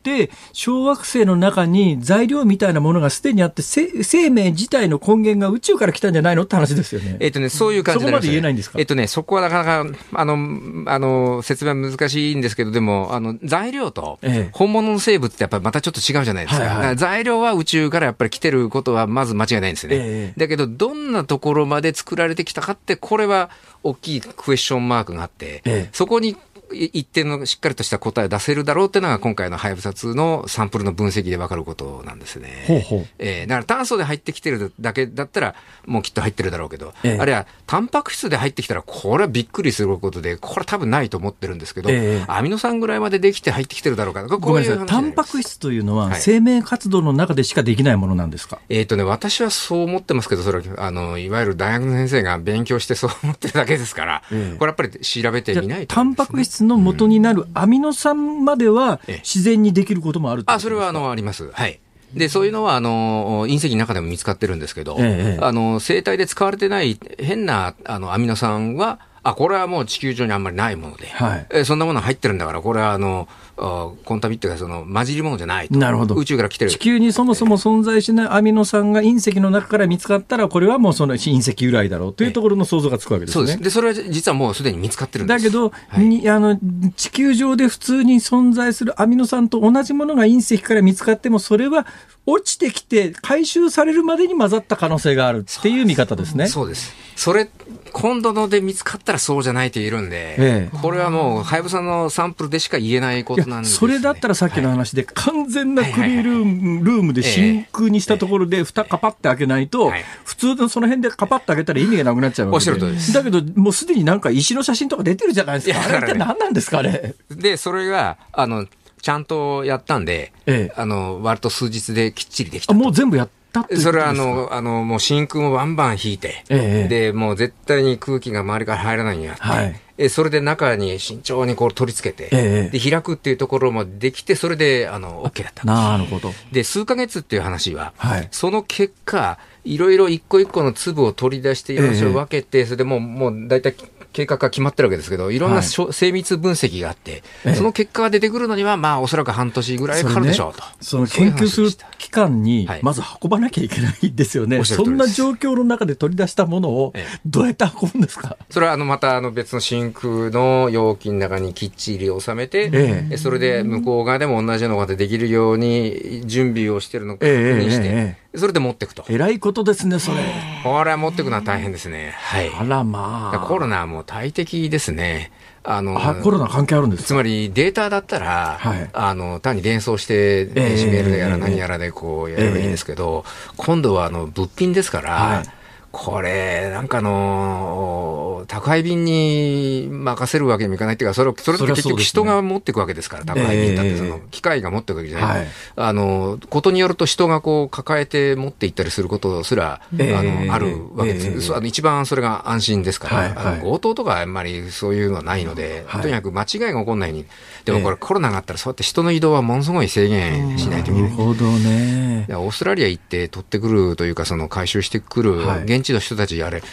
小惑星の中に材料みたいなものがすでにあって生命自体の根源が宇宙から来たんじゃないのって話ですよね。えっ、とね、そういう感じで、ね、そこまで言えないんですか？えっ、とね、そこはなかなか、あの、あの、説明難しいんですけど、でも、あの、材料と本物の生物ってやっぱりまたちょっと違うじゃないですか。はいはい、材料は宇宙からやっぱり来てることはまず間違いないんですよね。えー、だけど、どんなところまで作られてきたかって、これは大きいクエスチョンマークがあって、えー、そこに一定のしっかりとした答えを出せるだろうっていうのが今回のはやぶさ2のサンプルの分析で分かることなんですね。ほうほう。えー、だから炭素で入ってきてるだけだったらもうきっと入ってるだろうけど、ええ、あるいはタンパク質で入ってきたらこれはびっくりすることでこれは多分ないと思ってるんですけど、え、アミノ酸ぐらいまでできて入ってきてるだろうかこういうタンパク質というのは生命活動の中でしかできないものなんですか、はい、えっ、ー、とね私はそう思ってますけどそれはあのいわゆる大学の先生が勉強してそう思ってるだけですから、これやっぱり調べてみないと、ね、タンパク質の元になるアミノ酸までは自然にできることもあるあ、それはあの、あります。はい。で、そういうのは、あの、隕石の中でも見つかってるんですけど、ええ、あの、生体で使われてない変な、あの、アミノ酸は、あ、これはもう地球上にあんまりないもので、はい、えそんなもの入ってるんだから、これはあの、コンタビっていうか、その混じり物じゃないと。なるほど。宇宙から来てる。地球にそもそも存在しないアミノ酸が隕石の中から見つかったら、これはもうその隕石由来だろうというところの想像がつくわけですね。そうです。で、それは実はもうすでに見つかってるんですだけど、はい、あの、地球上で普通に存在するアミノ酸と同じものが隕石から見つかっても、それは落ちてきて回収されるまでに混ざった可能性があるっていう見方ですね。そうです。それ、今度ので見つかったらそうじゃないと言えるんで、ええ、これはもう、はやぶさのサンプルでしか言えないことなんです、ね、それだったらさっきの話で、完全なクリールームで真空にしたところで、蓋カパって開けないと、普通のその辺でカパって開けたら意味がなくなっちゃうわけで。だけど、もうすでになんか石の写真とか出てるじゃないですか。あれって何なんですかね。で、それが、あの、ちゃんとやったんで、ええ、あの、割と数日できっちりできた。もう全部やったってそれはあの、あの、もう真空もバンバン引いて、ええ、で、もう絶対に空気が周りから入らないようにやって、はい、えそれで中に慎重にこう取り付けて、えで開くっていうところもできて、それであの OK だったなるほど。で数か月っていう話は、はい、その結果、いろいろ一個一個の粒を取り出して、用紙を分けて、それでもう、もう大体計画が決まってるわけですけど、いろんな、はい、精密分析があって、その結果が出てくるのには、まあ、おそらく半年ぐらいかかるでしょうと。そ、ね,、の研究する期間に、まず運ばなきゃいけないんですよね。はい、そんな状況の中で取り出したものを、どうやって運ぶんですか、それはあのまたあの別の真空の容器の中にきっちり収めて、ええ、それで向こう側でも同じようなことができるように準備をしてるのを確認して、えそれで持っていくと。えらいことですね、それ。これは持っていくのは大変ですね。はい。あらまあ。コロナはもう大敵ですね。あのコロナ関係あるんですつまりデータだったら、はい、あの単に連想して、電子メールやら何やらでこうやればいいんですけど、えー、今度はあの物品ですから、はいこれ、なんかの、宅配便に任せるわけにもいかないっていうか、それそれって結局人が持っていくわけですから、宅配便だって、その機械が持っていくわけじゃない、あの、ことによると人がこう抱えて持っていったりすることすら、あの、あるわけです。あの一番それが安心ですから、強盗とかあんまりそういうのはないので、とにかく間違いが起こらないように。でもこれコロナがあったらそうやって人の移動はものすごい制限しないといけない。なるほどね。オーストラリア行って取ってくるというか、その回収してくる現地の人たち、あれ、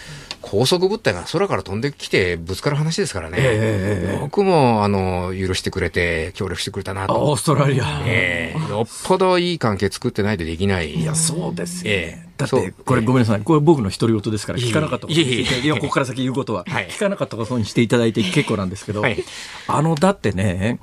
高速物体が空から飛んできてぶつかる話ですからね。えー、僕も、あの、許してくれて、協力してくれたなと。オーストラリア。ええ。ー、よっぽどいい関係作ってないとできない。いや、そうですよ、えー、だって、これごめんなさい。これ僕の独り言ですから、聞かなかったこと。いいや、ここから先言うことは、聞かなかったことにしていただいて結構なんですけど、はい、あの、だってね、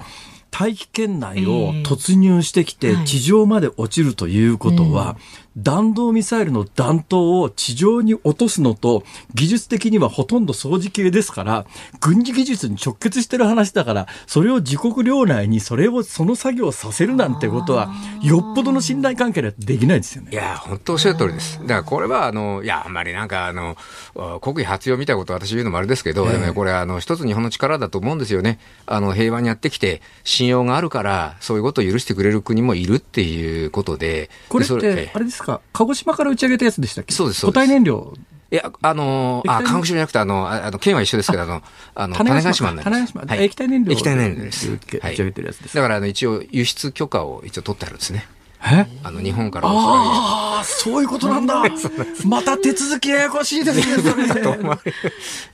大気圏内を突入してきて、地上まで落ちるということは、弾道ミサイルの弾頭を地上に落とすのと、技術的にはほとんど相似系ですから、軍事技術に直結してる話だから、それを自国領内にそれを、その作業をさせるなんてことは、よっぽどの信頼関係でできないですよね。いや、本当おっしゃる通りです。だからこれは、あの、いや、あんまりなんか、あの、国威発揚みたいなこと私言うのもあれですけど、えー、でもね、これ、あの、一つ日本の力だと思うんですよね。あの、平和にやってきて、信用があるから、そういうことを許してくれる国もいるっていうことで。これって、あれですか、鹿児島から打ち上げたやつでしたっけ？そうです、固体燃料。いや、あのー、あ、鹿児島じゃなくて、あの、あの、県は一緒ですけど、あの、あの、種子島になります。はい、液体燃料。液体燃料です。打ち上げてるやつです。だから、あの、一応、輸出許可を一応取ってあるんですね。え？あの日本からああそういうことなんだ。また手続きややこしいですねそれ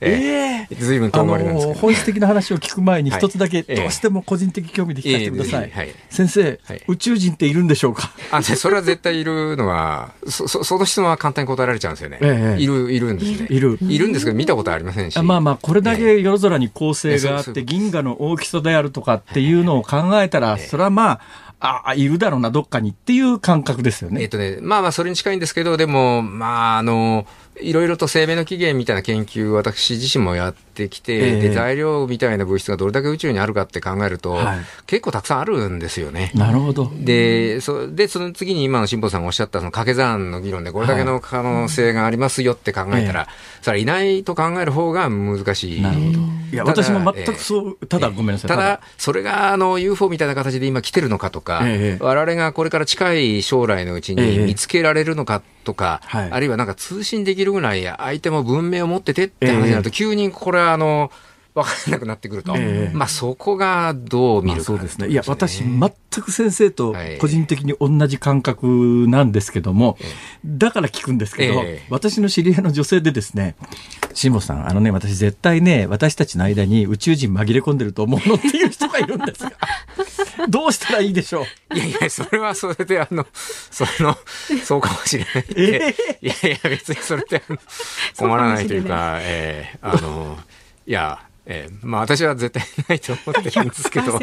ええ。ー、随分遠回りなんです本質的な話を聞く前に一つだけどうしても個人的興味で聞かせてください、はい、先生、はい、宇宙人っているんでしょうか？あそれは絶対いるのはそそその質問は簡単に答えられちゃうんですよね、ええ、いるいるんですね。いる。いるんですけど見たことありませんし。まあまあこれだけ夜空に恒星があって、銀河の大きさであるとかっていうのを考えたら、それはまあああ、いるだろうな、どっかにっていう感覚ですよね。えっ、とね、まあまあ、それに近いんですけど、でも、まあ、あの、いろいろと生命の起源みたいな研究、私自身もやってきて、えー、で材料みたいな物質がどれだけ宇宙にあるかって考えると、はい、結構たくさんあるんですよね。なるほど。で、そでその次に今の辛坊さんがおっしゃったその掛け算の議論で、これだけの可能性がありますよって考えたら、はい、それはいないと考える方が難しい。なるほど。いや、私も全くそう、ただごめんなさい。ただ、それがあの UFO みたいな形で今来てるのかとか、えー、我々がこれから近い将来のうちに見つけられるのかとか、えー、あるいはなんか通信できるぐらい相手も文明を持っててって話になると、急にこれはあの、分からなくなってくると、えー、まあそこがどう見るか、ね、そうですね。いや、私、全く先生と個人的に同じ感覚なんですけども、はい、だから聞くんですけど、えー、私の知り合いの女性でですね、辛坊さん、あのね、私絶対ね、私たちの間に宇宙人紛れ込んでると思うのっていう人がいるんですが、どうしたらいいでしょう？いやいや、それはそれで、あの、その、そうかもしれない。えー、いやいや、別にそれで困らないというか、ええー、あの、いや、えー、まあ私は絶対ないと思ってるんですけど、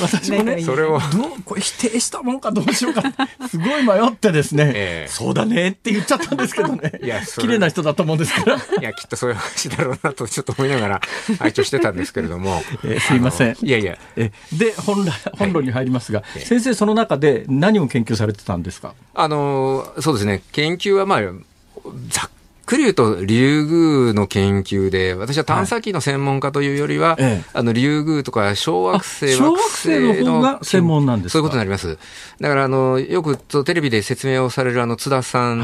私もね、それを。どう、これ否定したもんかどうしようか、すごい迷ってですね、えー、そうだねって言っちゃったんですけどね。いや、綺麗な人だと思うんですから。いや、きっとそういう話だろうなとちょっと思いながら拝聴してたんですけれども。えー、すいません。いやいや。えで、本来、本論に入りますが、はい、先生その中で何を研究されてたんですか？あの、そうですね、研究はまあ、ざっくり言うと、竜宮の研究で、私は探査機の専門家というよりは、はい、あの、竜宮とか小惑星、小惑星の方が専門なんですそういうことになります。だから、あの、よくテレビで説明をされるあの、津田さん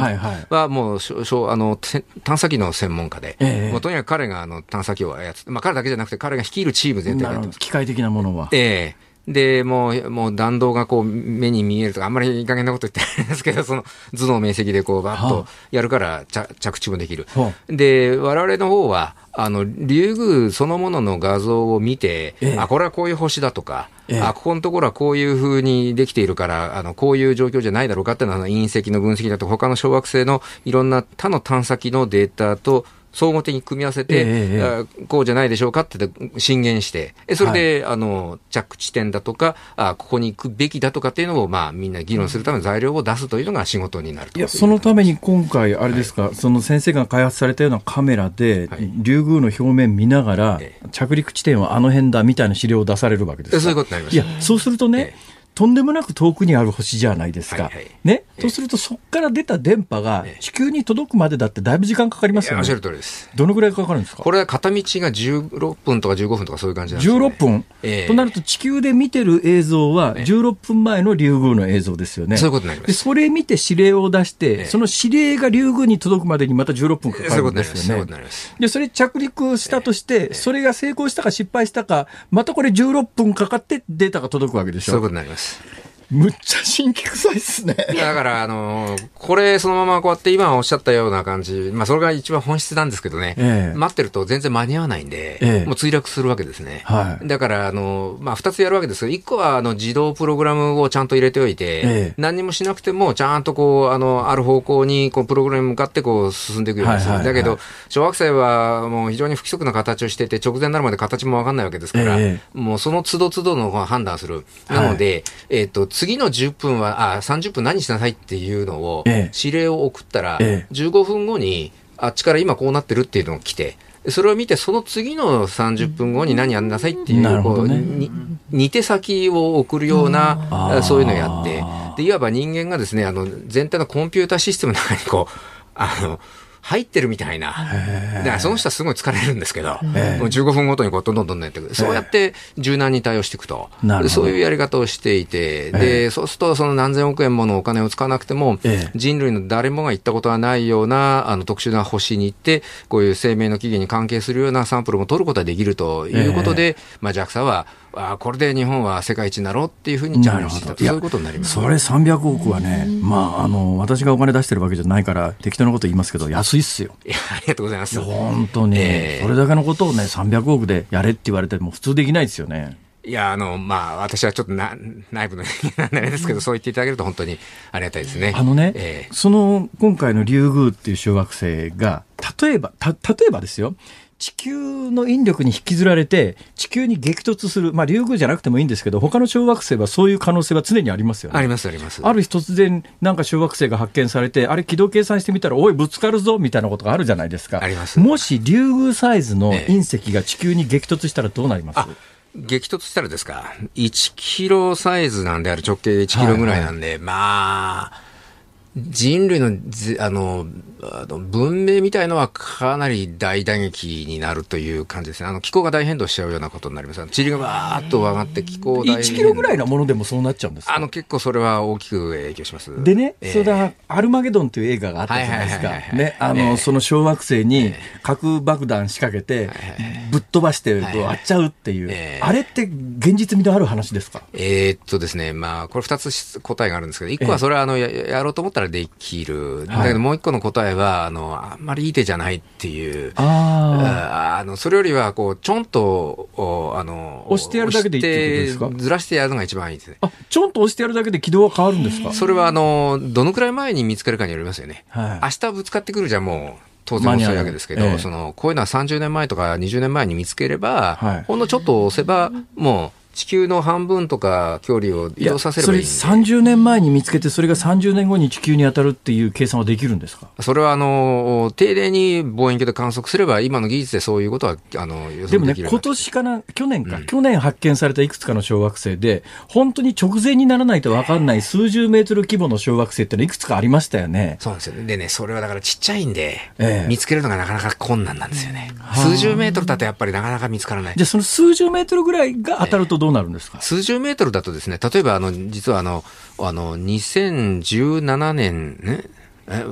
はもう、あの、探査機の専門家で、ええ、もうとにかく彼があの、探査機を操って、まあ彼だけじゃなくて彼が率いるチーム全体が機械的なものは。ええで、もう、もう弾道がこう目に見えるとか、あんまりいい加減なこと言ってないんですけど、その頭脳明晰でこうバッとやるから着地もできる。はあ、で、我々の方は、あの、竜宮そのものの画像を見て、ええ、あ、これはこういう星だとか、え、あ、ここのところはこういうふうにできているから、あの、こういう状況じゃないだろうかっていうのは、隕石の分析だと、他の小惑星のいろんな他の探査機のデータと、総合的に組み合わせて、えー、こうじゃないでしょうかって進言して、それで、はい、あの着地点だとかあ、ここに行くべきだとかっていうのを、まあ、みんな議論するための材料を出すというのが仕事になるいやそのために今回、あれですか、はい、その先生が開発されたようなカメラで、はい、竜宮の表面見ながら、着陸地点はあの辺だみたいな資料を出されるわけですそういうことになります、いやそうするとね、とんでもなく遠くにある星じゃないですか。はいはい、ね、そうすると、そこから出た電波が地球に届くまでだってだいぶ時間かかりますよね。おっしゃる通りです。どのぐらいかかるんですか？これは片道が16分とか15分とかそういう感じなんですね。16分、えー、となると地球で見てる映像は16分前の竜宮の映像ですよね。そういうことになります。で、それ見て指令を出して、その指令が竜宮に届くまでにまた16分かかるんですよね。そういうことになります。で、それ着陸したとして、それが成功したか失敗したか、またこれ16分かかってデータが届くわけでしょ。そういうことになります。Thanks. むっちゃ新規臭いっすね。だから、あのー、これそのままこうやって今おっしゃったような感じ、まあそれが一番本質なんですけどね、ええ、待ってると全然間に合わないんで、ええ、もう墜落するわけですね。はい、だから、あのー、まあ二つやるわけですけど、一個はあの自動プログラムをちゃんと入れておいて、え、何にもしなくてもちゃんとこう、あの、ある方向にこうプログラムに向かってこう進んでいくようにする。だけど、小惑星はもう非常に不規則な形をしてて、直前になるまで形もわかんないわけですから、もうその都度都度の判断する。なので、はい、えっ、と、次の10分は、あ、30分何しなさいっていうのを、指令を送ったら、15分後に、あっちから今こうなってるっていうのが来て、それを見て、その次の30分後に何やんなさいっていう、こう、ね、似手先を送るような、そういうのをやって、で、いわば人間がですね、あの、全体のコンピューターシステムの中にこう、あの、入ってるみたいな。だからその人はすごい疲れるんですけど、もう15分ごとにこうどんどんどんどんやっていく。そうやって柔軟に対応していくと。そういうやり方をしていて、で、そうするとその何千億円ものお金を使わなくても、人類の誰もが行ったことはないようなあの特殊な星に行って、こういう生命の起源に関係するようなサンプルも取ることができるということで、まあ JAXA はあこれで日本は世界一になろうっていうふうにチャレンジしたそういうことになります、それ300億はね、まあ、あの私がお金出してるわけじゃないから適当なこと言いますけど安いっすよ。いやありがとうございます。本当に、えー、それだけのことをね300億でやれって言われても普通できないですよね。いや、あの、まあ、私はちょっとな内部の人間なんですけど、そう言っていただけると本当にありがたいですね。あのね、えー、その、今回のリュウグウっていう小惑星が、例えば、た、例えばですよ、地球の引力に引きずられて、地球に激突する、まあ、竜宮じゃなくてもいいんですけど、他の小惑星はそういう可能性は常にありますよね。あります、あります。ある日突然、なんか小惑星が発見されて、あれ、軌道計算してみたら、おい、ぶつかるぞみたいなことがあるじゃないですか。あります。もし、竜宮サイズの隕石が地球に激突したらどうなります、ええ、激突したらですか、1キロサイズなんである直径1キロぐらいなんで、はいはい、まあ、人類のあのあの文明みたいのはかなり大打撃になるという感じですね。あの気候が大変動しちゃうようなことになります。塵がわーっと上がって気候大1キロぐらいのものでもそうなっちゃうんですあの結構それは大きく影響します。でね、えー、それだアルマゲドンという映画があったじゃないですか。ね、あの、えー、その小惑星に核爆弾仕掛けて、ぶっ飛ばして割っちゃうっていう、えー、あれって現実味のある話ですか？えー、っとですね、まあこれ二つ答えがあるんですけど、一個はそれはあのややろうと思ったらできる。だけどもう一個の答えは、あの、あんまりいい手じゃないっていう。ああの、それよりは、こう、ちょんと、おあの、押してやるだけでいいですか？ずらしてやるのが一番いいですね。あ、ちょんと押してやるだけで軌道は変わるんですか？それは、あの、どのくらい前に見つかるかによりますよね。はい、明日ぶつかってくるじゃもう、当然遅いわけですけど、ええ、その、こういうのは30年前とか20年前に見つければ、はい、ほんのちょっと押せば、もう、地球の半分とか距離を移動させればいいいそれ30年前に見つけて、それが30年後に地球に当たるっていう計算はできるんですか？それはあの定例に望遠鏡で観測すれば、今の技術でそういうことはあの予でもね、今年かな、去年か、うん、去年発見されたいくつかの小惑星で、本当に直前にならないと分かんない数十メートル規模の小惑星ってのいくつかありましたよね。そうなんですよ。でね、それはだからちっちゃいんで、ええ、見つけるのがなかなか困難なんですよね。数十メートルだとやっぱりなかなか見つからない。じゃあ、その数十メートルぐらいが当たるとどうなるんですか、え十メートルだとですね、例えばあの、実はあの、あの、2017年ね、え、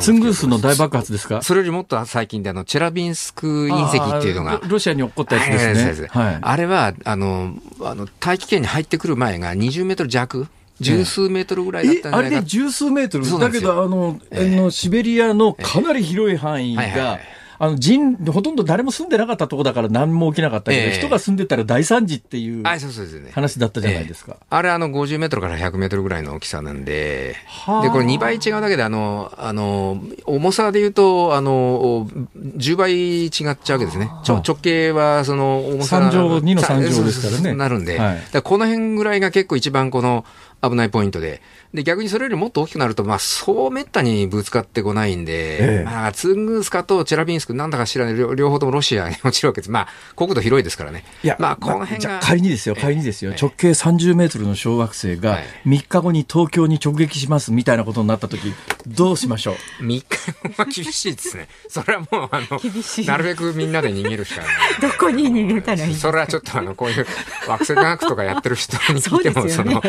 ツングースの大爆発ですか？それよりもっと最近で、あの、チェラビンスク隕石っていうのが。ロシアに起こったやつですね。はい、あれは、あの、あの、大気圏に入ってくる前が20メートル弱？十数メートルぐらいだったんじゃないか、あれで十数メートル？だけど、あの、えー、あのシベリアのかなり広い範囲が、はいはいはいあの人ほとんど誰も住んでなかったところだから何も起きなかったけど、えー、人が住んでたら大惨事っていう話だったじゃないですか。あれあの50メートルから100メートルぐらいの大きさなんで、でこれ2倍違うだけであのあの重さでいうとあの10倍違っちゃうわけですね。直径はその重さ3乗2の3乗ですからね。なるんで、はい、この辺ぐらいが結構一番この危ないポイントで。で、逆にそれよりもっと大きくなると、まあ、そうめったにぶつかってこないんで、ええ、まあ、ツングースカとチェラビンスク、なんだか知らない両、両方ともロシアに 落ちるわけです。まあ、国土広いですからね。いや、まあ、この辺が。まあ、仮にですよ、仮にですよ、直径30メートルの小惑星が、3日後に東京に直撃しますみたいなことになったとき、どうしましょう ?3 日後は厳しいですね。それはもう、あの、なるべくみんなで逃げるしかない。どこに逃げたらいいそれはちょっと、あの、こういう惑星科学とかやってる人に聞いても、そ,、ね、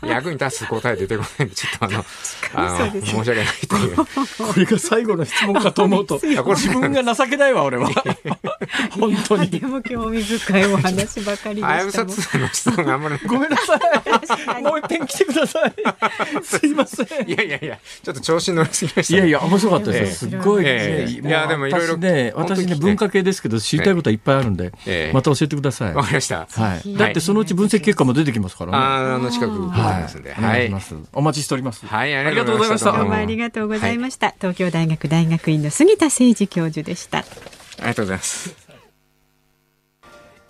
その、役に立つ答え出てこないんで、ちょっとあの、あの申し訳ないという。これが最後の質問かと思うと、自分が情けないわ、俺は。本当に。でも興味深いお話ばかりでした。あやぶさつの質問があんまり。ごめんなさい。もう一遍来てください。すいません。いやいやいや、ちょっと調子乗りすぎました。いやいや、面白かったです。すごい。いや、でもいろいろ。ね、私ね、文化系ですけど、知りたいことはいっぱいあるんで、また教えてください。わかりました。はい。だってそのうち分析結果も出てきますからね。あの、近くございますんで。はい。お待ちしております。はい、ありがとうございました。どうもありがとうございました。東京大学大学院の杉田精司教授でした。ありがとうございます。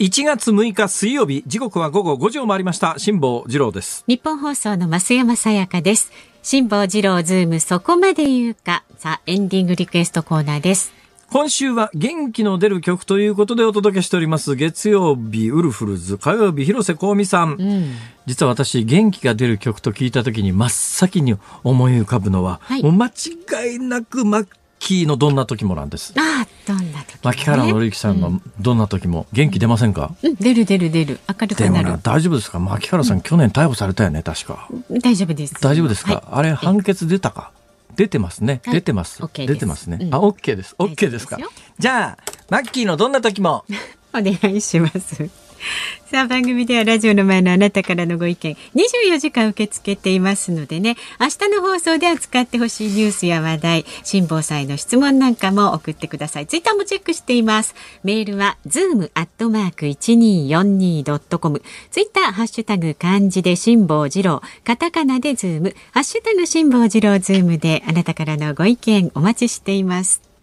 1月6日水曜日時刻は午後5時を回りました。辛坊治郎です。ニッポン放送の増山さやかです。辛坊治郎ズームそこまで言うか。さあエンディングリクエストコーナーです。今週は元気の出る曲ということでお届けしております。月曜日ウルフルズ火曜日広瀬香美さん、うん、実は私元気が出る曲と聞いた時に真っ先に思い浮かぶのは、はい、もう間違いなくマッキーのどんな時もなんです。ああ、どんな時、ね、牧原紀之さんのどんな時も元気出ませんか、うん、出る出る出る。明るくなる。大丈夫ですか？牧原さん、うん、去年逮捕されたよね、確か。大丈夫です。大丈夫ですか、はい、あれ判決出たか？出てますね。出てます。出てますね。うん、あ、OK です。OK ですか？じゃあ、マッキーのどんな時も。お願いします。さあ番組ではラジオの前のあなたからのご意見24時間受け付けていますのでね明日の放送で扱ってほしいニュースや話題辛坊さんへの質問なんかも送ってください。ツイッターもチェックしています。メールは zoom アットマーク 1242.com ツイッターハッシュタグ漢字で辛坊治郎。カタカナでズーム。ハッシュタグ辛坊治郎ズームであなたからのご意見お待ちしています。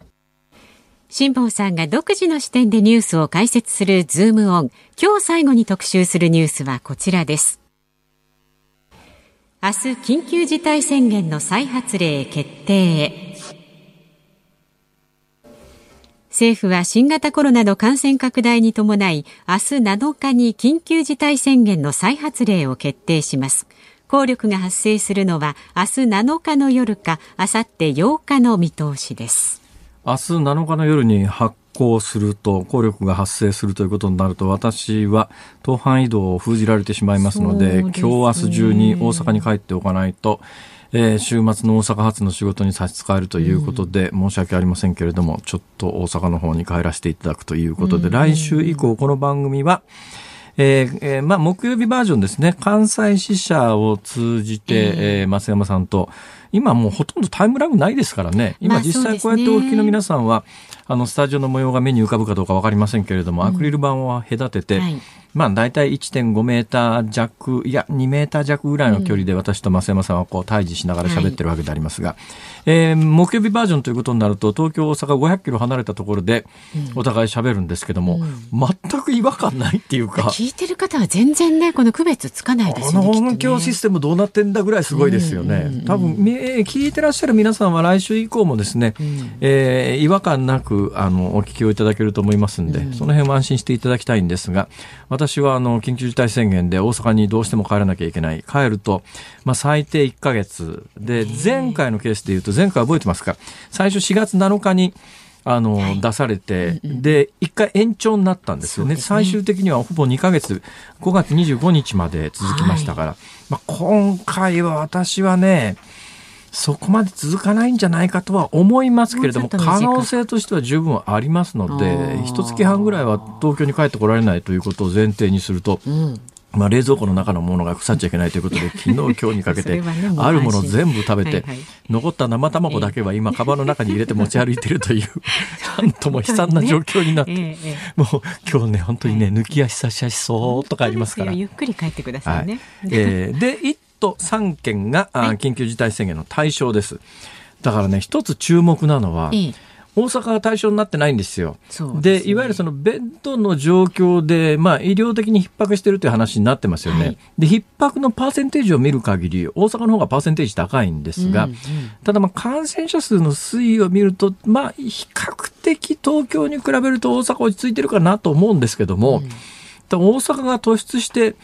辛坊さんが独自の視点でニュースを解説するズームオン。今日最後に特集するニュースはこちらです。明日、緊急事態宣言の再発令決定。政府は新型コロナの感染拡大に伴い、明日7日に緊急事態宣言の再発令を決定します。効力が発生するのは明日7日の夜か、明後日8日の見通しです。明日7日の夜に発行すると、効力が発生するということになると、私は当番移動を封じられてしまいますので、で今日明日中に大阪に帰っておかないと、えー、週末の大阪発の仕事に差し支えるということで、うん、申し訳ありませんけれども、ちょっと大阪の方に帰らせていただくということで、うん、来週以降、この番組は、えーえー、まあ、木曜日バージョンですね、関西支社を通じて、えー、増山さんと、今もうほとんどタイムラグないですからね。今実際こうやってお聞きの皆さんは、あの、スタジオの模様が目に浮かぶかどうかわかりませんけれども、アクリル板は隔てて、はい。まあ大体1.5メーター弱、いや2メーター弱ぐらいの距離で私と増山さんはこう対峙しながら喋ってるわけでありますが、はい、えー、木曜日バージョンということになると東京、大阪500キロ離れたところでお互い喋るんですけども、うん、全く違和感ないっていうか。聞いてる方は全然ね、この区別つかないですよね。この音響システムどうなってんだぐらいすごいですよね。多分、聞いてらっしゃる皆さんは来週以降もですね、うん、えー、違和感なくあのお聞きをいただけると思いますんで、うん、その辺は安心していただきたいんですが、私はあの緊急事態宣言で大阪にどうしても帰らなきゃいけない。帰ると、まあ、最低1か月。で前回のケースでいうと前回覚えてますか？最初4月7日にあの、はい、出されて、で、1回延長になったんですよ。ね。ね最終的にはほぼ2か月、5月25日まで続きましたから。はい、まあ、今回は私はね、そこまで続かないんじゃないかとは思いますけれども、可能性としては十分ありますので、一月半ぐらいは東京に帰ってこられないということを前提にすると、うんまあ、冷蔵庫の中のものが腐っちゃいけないということで、昨日、今日にかけて、あるもの全部食べて、残った生卵だけは今、カバンの中に入れて持ち歩いてるという、なんとも悲惨な状況になって、もう今日ね、本当にね、抜き足差し足そうとかありますから。ゆっくり帰ってくださいね。えで、都3県が、はい、緊急事態宣言の対象です。だからね、一つ注目なのは、大阪が対象になってないんですよ。で、ね、いわゆるそのベッドの状況で、まあ、医療的に逼迫しているという話になってますよね。はい、で、逼迫のパーセンテージを見る限り、大阪の方がパーセンテージ高いんですが、うんうん、ただ、まあ、感染者数の推移を見ると、まあ、比較的東京に比べると大阪落ち着いてるかなと思うんですけども、うん、大阪が突出して、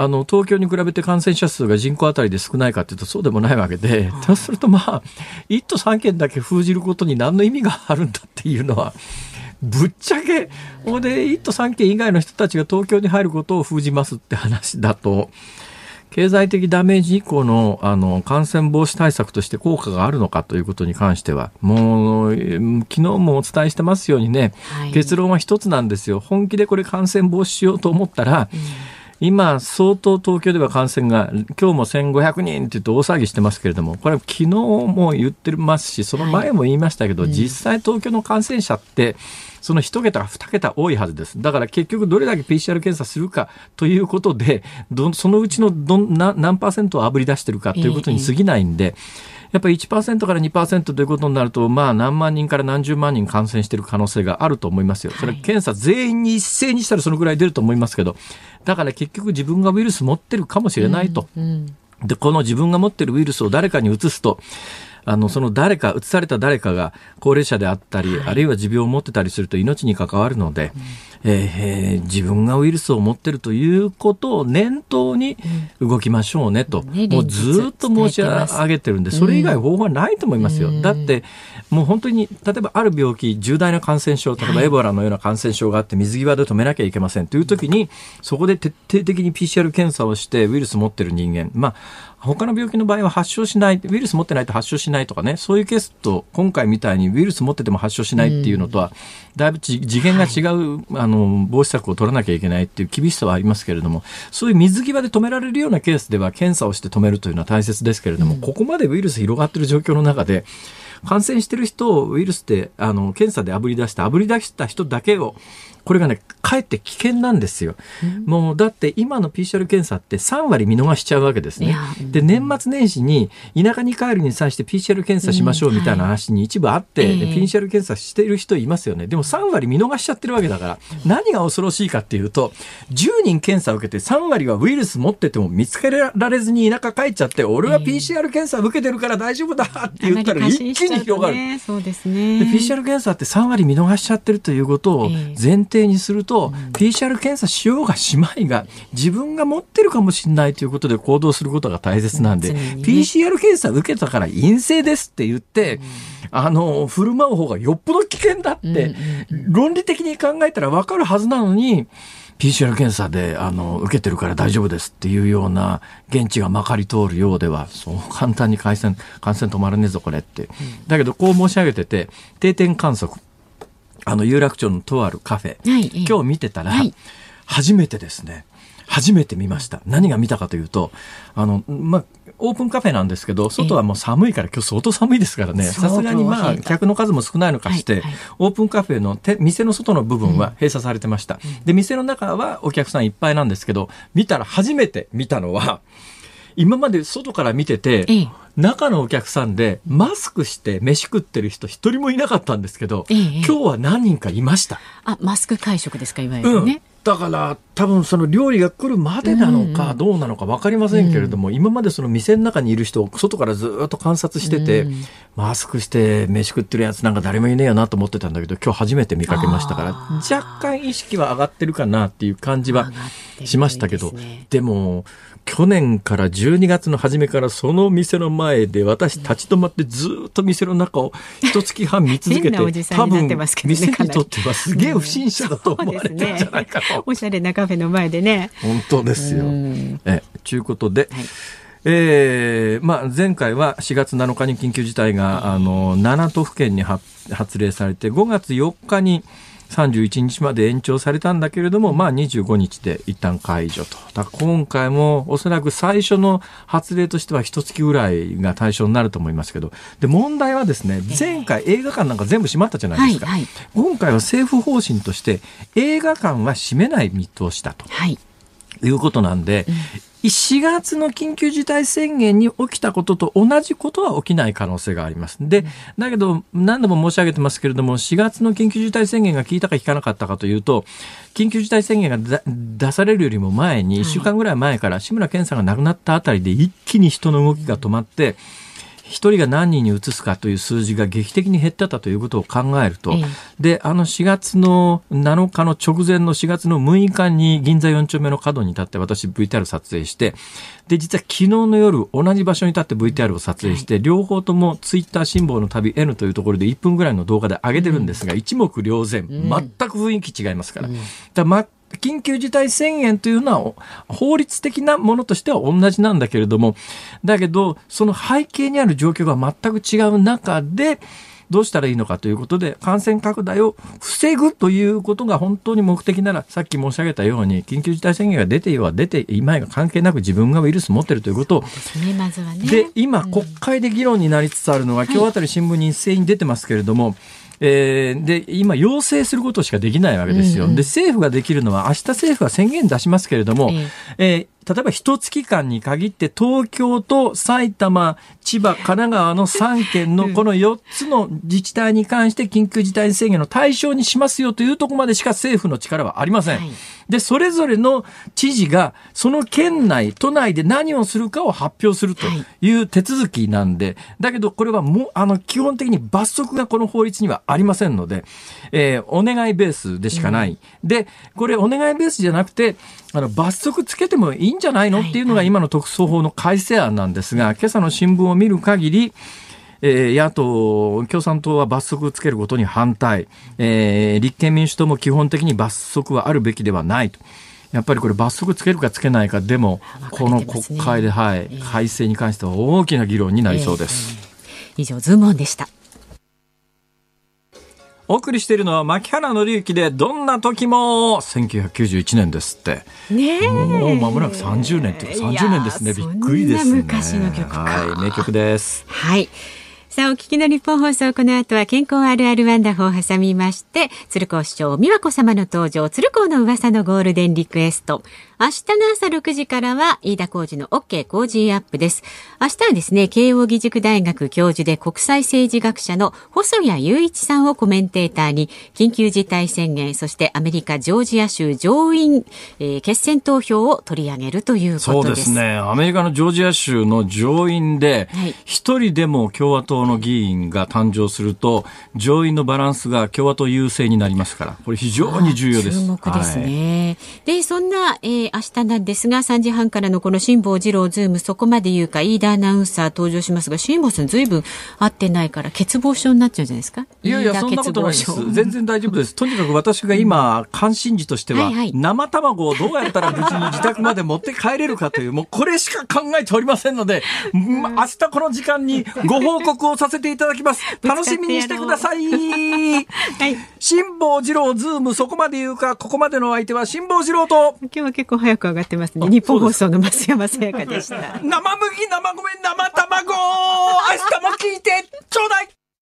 あの、東京に比べて感染者数が人口あたりで少ないかというとそうでもないわけで、そうするとまあ、1都3県だけ封じることに何の意味があるんだっていうのは、ぶっちゃけ、こで1都3県以外の人たちが東京に入ることを封じますって話だと、経済的ダメージ以降のあの感染防止対策として効果があるのかということに関しては、もう、昨日もお伝えしてますようにね、はい、結論は一つなんですよ。本気でこれ感染防止しようと思ったら、うん今、相当東京では感染が、今日も1500人って言って大騒ぎしてますけれども、これ、昨日も言ってますし、その前も言いましたけど、はい、実際東京の感染者って、その1桁、2桁多いはずです。だから結局どれだけ PCR 検査するかということで、どそのうちのどんな何パーセントをあぶり出してるかということに過ぎないんで、えーやっぱり1%から2%ということになると、まあ何万人から何十万人感染している可能性があると思いますよ。それは検査全員に一斉にしたらそのぐらい出ると思いますけど、だから結局自分がウイルス持ってるかもしれないと。うんうんで、この自分が持ってるウイルスを誰かに移すと、あの、その誰か、移された誰かが高齢者であったり、はい、あるいは持病を持ってたりすると命に関わるので、うん、えー、自分がウイルスを持ってるということを念頭に動きましょうねと、うん、もうずっと申し上げてるんで、それ以外方法はないと思いますよ。うん、だって、もう本当に、例えばある病気、重大な感染症、例えばエボラのような感染症があって水際で止めなきゃいけませんという時に、そこで徹底的に PCR 検査をしてウイルス持ってる人間、まあ、他の病気の場合は発症しない、ウイルス持ってないと発症しないとかね、そういうケースと、今回みたいにウイルス持ってても発症しないっていうのとは、だいぶ次元が違う、はい、あの、防止策を取らなきゃいけないっていう厳しさはありますけれども、そういう水際で止められるようなケースでは検査をして止めるというのは大切ですけれども、うん、ここまでウイルス広がってる状況の中で、感染してる人をウイルスで、あの、検査で炙り出して、炙り出した人だけをこれがね、かえって危険なんですよ。うん、もう、だって今の PCR 検査って3割見逃しちゃうわけですね。で、年末年始に田舎に帰るに際して PCR 検査しましょうみたいな話に一部あって、うんはい、PCR 検査している人いますよね。でも3割見逃しちゃってるわけだから、何が恐ろしいかっていうと、10人検査を受けて3割はウイルス持ってても見つけられずに田舎帰っちゃって、俺は PCR 検査受けてるから大丈夫だって言ったら一気に広がる。ね、そうですね。で、PCR 検査って3割見逃しちゃってるということを前提にすると、うん、PCR 検査しようがしまいが自分が持ってるかもしれないということで行動することが大切なんで、ね、PCR 検査受けたから陰性ですって言って、うん、あの振る舞う方がよっぽど危険だって、論理的に考えたら分かるはずなのに PCR 検査であの受けてるから大丈夫ですっていうような現地がまかり通るようではそう簡単に感染感染止まらねえぞこれって、だけどこう申し上げてて定点観測あの、有楽町のとあるカフェ、はい、今日見てたら、はい、初めてですね、初めて見ました。何が見たかというと、あの、まあ、オープンカフェなんですけど、外はもう寒いから、今日相当寒いですからね、さすがにまあ、客の数も少ないのかして、はいはい、オープンカフェのて店の外の部分は閉鎖されてました、うん。で、店の中はお客さんいっぱいなんですけど、見たら初めて見たのは、今まで外から見てて、中のお客さんでマスクして飯食ってる人一人もいなかったんですけど、今日は何人かいました。あ、マスク会食ですか、いわゆるね。うん。だから多分その料理が来るまでなのかどうなのか分かりませんけれども、うん、今までその店の中にいる人を外からずっと観察してて、うん、マスクして飯食ってるやつなんか誰もいねえよなと思ってたんだけど今日初めて見かけましたから若干意識は上がってるかなっていう感じはしましたけど、ね、でも去年から12月の初めからその店の前で私立ち止まってずっと店の中を一月半見続けて、多分店にとってはすげえ不審者だと思われてるんじゃないかと。おしゃれなカフェの前でね。本当ですよ。え、ちゅうことで、はいえーまあ、前回は4月7日に緊急事態があの7都府県に発令されて5月4日に31日まで延長されたんだけれども、まあ25日で一旦解除と。だ今回もおそらく最初の発令としては一月ぐらいが対象になると思いますけど、で、問題はですね、前回映画館なんか全部閉まったじゃないですか。はいはい、今回は政府方針として映画館は閉めない見通しだと。はいいうことなんで、4月の緊急事態宣言に起きたことと同じことは起きない可能性があります。で、だけど何度も申し上げてますけれども、4月の緊急事態宣言が効いたか効かなかったかというと、緊急事態宣言が出されるよりも前に、1週間ぐらい前から志村けんさんが亡くなったあたりで一気に人の動きが止まって、一人が何人に移すかという数字が劇的に減ってたということを考えると、ええ、で、あの4月の7日の直前の4月の6日に銀座4丁目の角に立って私 VTR 撮影して、で、実は昨日の夜同じ場所に立って VTR を撮影して、はい、両方ともツイッター辛抱の旅 N というところで1分ぐらいの動画で上げてるんですが、うん、一目瞭然、全く雰囲気違いますから。うん、だ緊急事態宣言というのは法律的なものとしては同じなんだけれども、だけど、その背景にある状況が全く違う中で、どうしたらいいのかということで、感染拡大を防ぐということが本当に目的なら、さっき申し上げたように、緊急事態宣言が出ていようは出ていまいが関係なく自分がウイルス持ってるということを。で、ね今、国会で議論になりつつあるのは、今日あたり新聞に一斉に出てますけれども、えー、で、今、要請することしかできないわけですよ。うんうん、で、政府ができるのは、明日政府は宣言出しますけれども、えー、例えば一月間に限って東京と埼玉、千葉、神奈川の3県のこの4つの自治体に関して緊急事態宣言の対象にしますよというところまでしか政府の力はありません。はい、で、それぞれの知事がその県内、都内で何をするかを発表するという手続きなんで、だけどこれはもう、あの、基本的に罰則がこの法律にはありませんので、えー、お願いベースでしかない。うん、で、これお願いベースじゃなくて、あの、罰則つけてもいいんじゃないの？っていうのが今の特措法の改正案なんですが、今朝の新聞を見る限り、えー、野党、共産党は罰則をつけることに反対、えー、立憲民主党も基本的に罰則はあるべきではないと。やっぱりこれ罰則つけるかつけないかでも、この国会で、はい、改正に関しては大きな議論になりそうです。以上、ズームオンでした。お送りしているのは牧原紀之でどんな時も1991年ですって。ねもう間もなく30年っていうか30年ですね。びっくりですね。昔の曲はい名曲です。はい。さあ、お聞きの日本放送、この後は健康あるあるワンダホを挟みまして、鶴光市長、美和子様の登場、鶴光の噂のゴールデンリクエスト。明日の朝6時からは、飯田浩二の OK 工事アップです。明日はですね、慶應義塾大学教授で国際政治学者の細谷雄一さんをコメンテーターに、緊急事態宣言、そしてアメリカ・ジョージア州上院、えー、決選投票を取り上げるということです。そうですね。アメリカのジョージア州の上院で、一、はい、人でも共和党の議員が誕生すると、上院のバランスが共和党優勢になりますから、これ非常に重要です。注目ですね。はい、で、そんな、えー、明日なんですが、3時半からのこの辛坊治郎ズーム、そこまで言うか、飯田アナウンサー登場しますが、辛坊さんずいぶん会ってないから、欠乏症になっちゃうじゃないですか？いやいや、そんなことないです。全然大丈夫です。とにかく私が今、関心事としては、はいはい、生卵をどうやったら無事に自宅まで持って帰れるかという、もうこれしか考えておりませんので、明日この時間にご報告をさせていただきます。楽しみにしてください。はい。辛坊治郎ズーム、そこまで言うか、ここまでの相手は辛坊治郎と。今日は結構早く上がってますね。日本放送の増山さやかでした。生麦、生米、生卵明日も聞いてちょうだい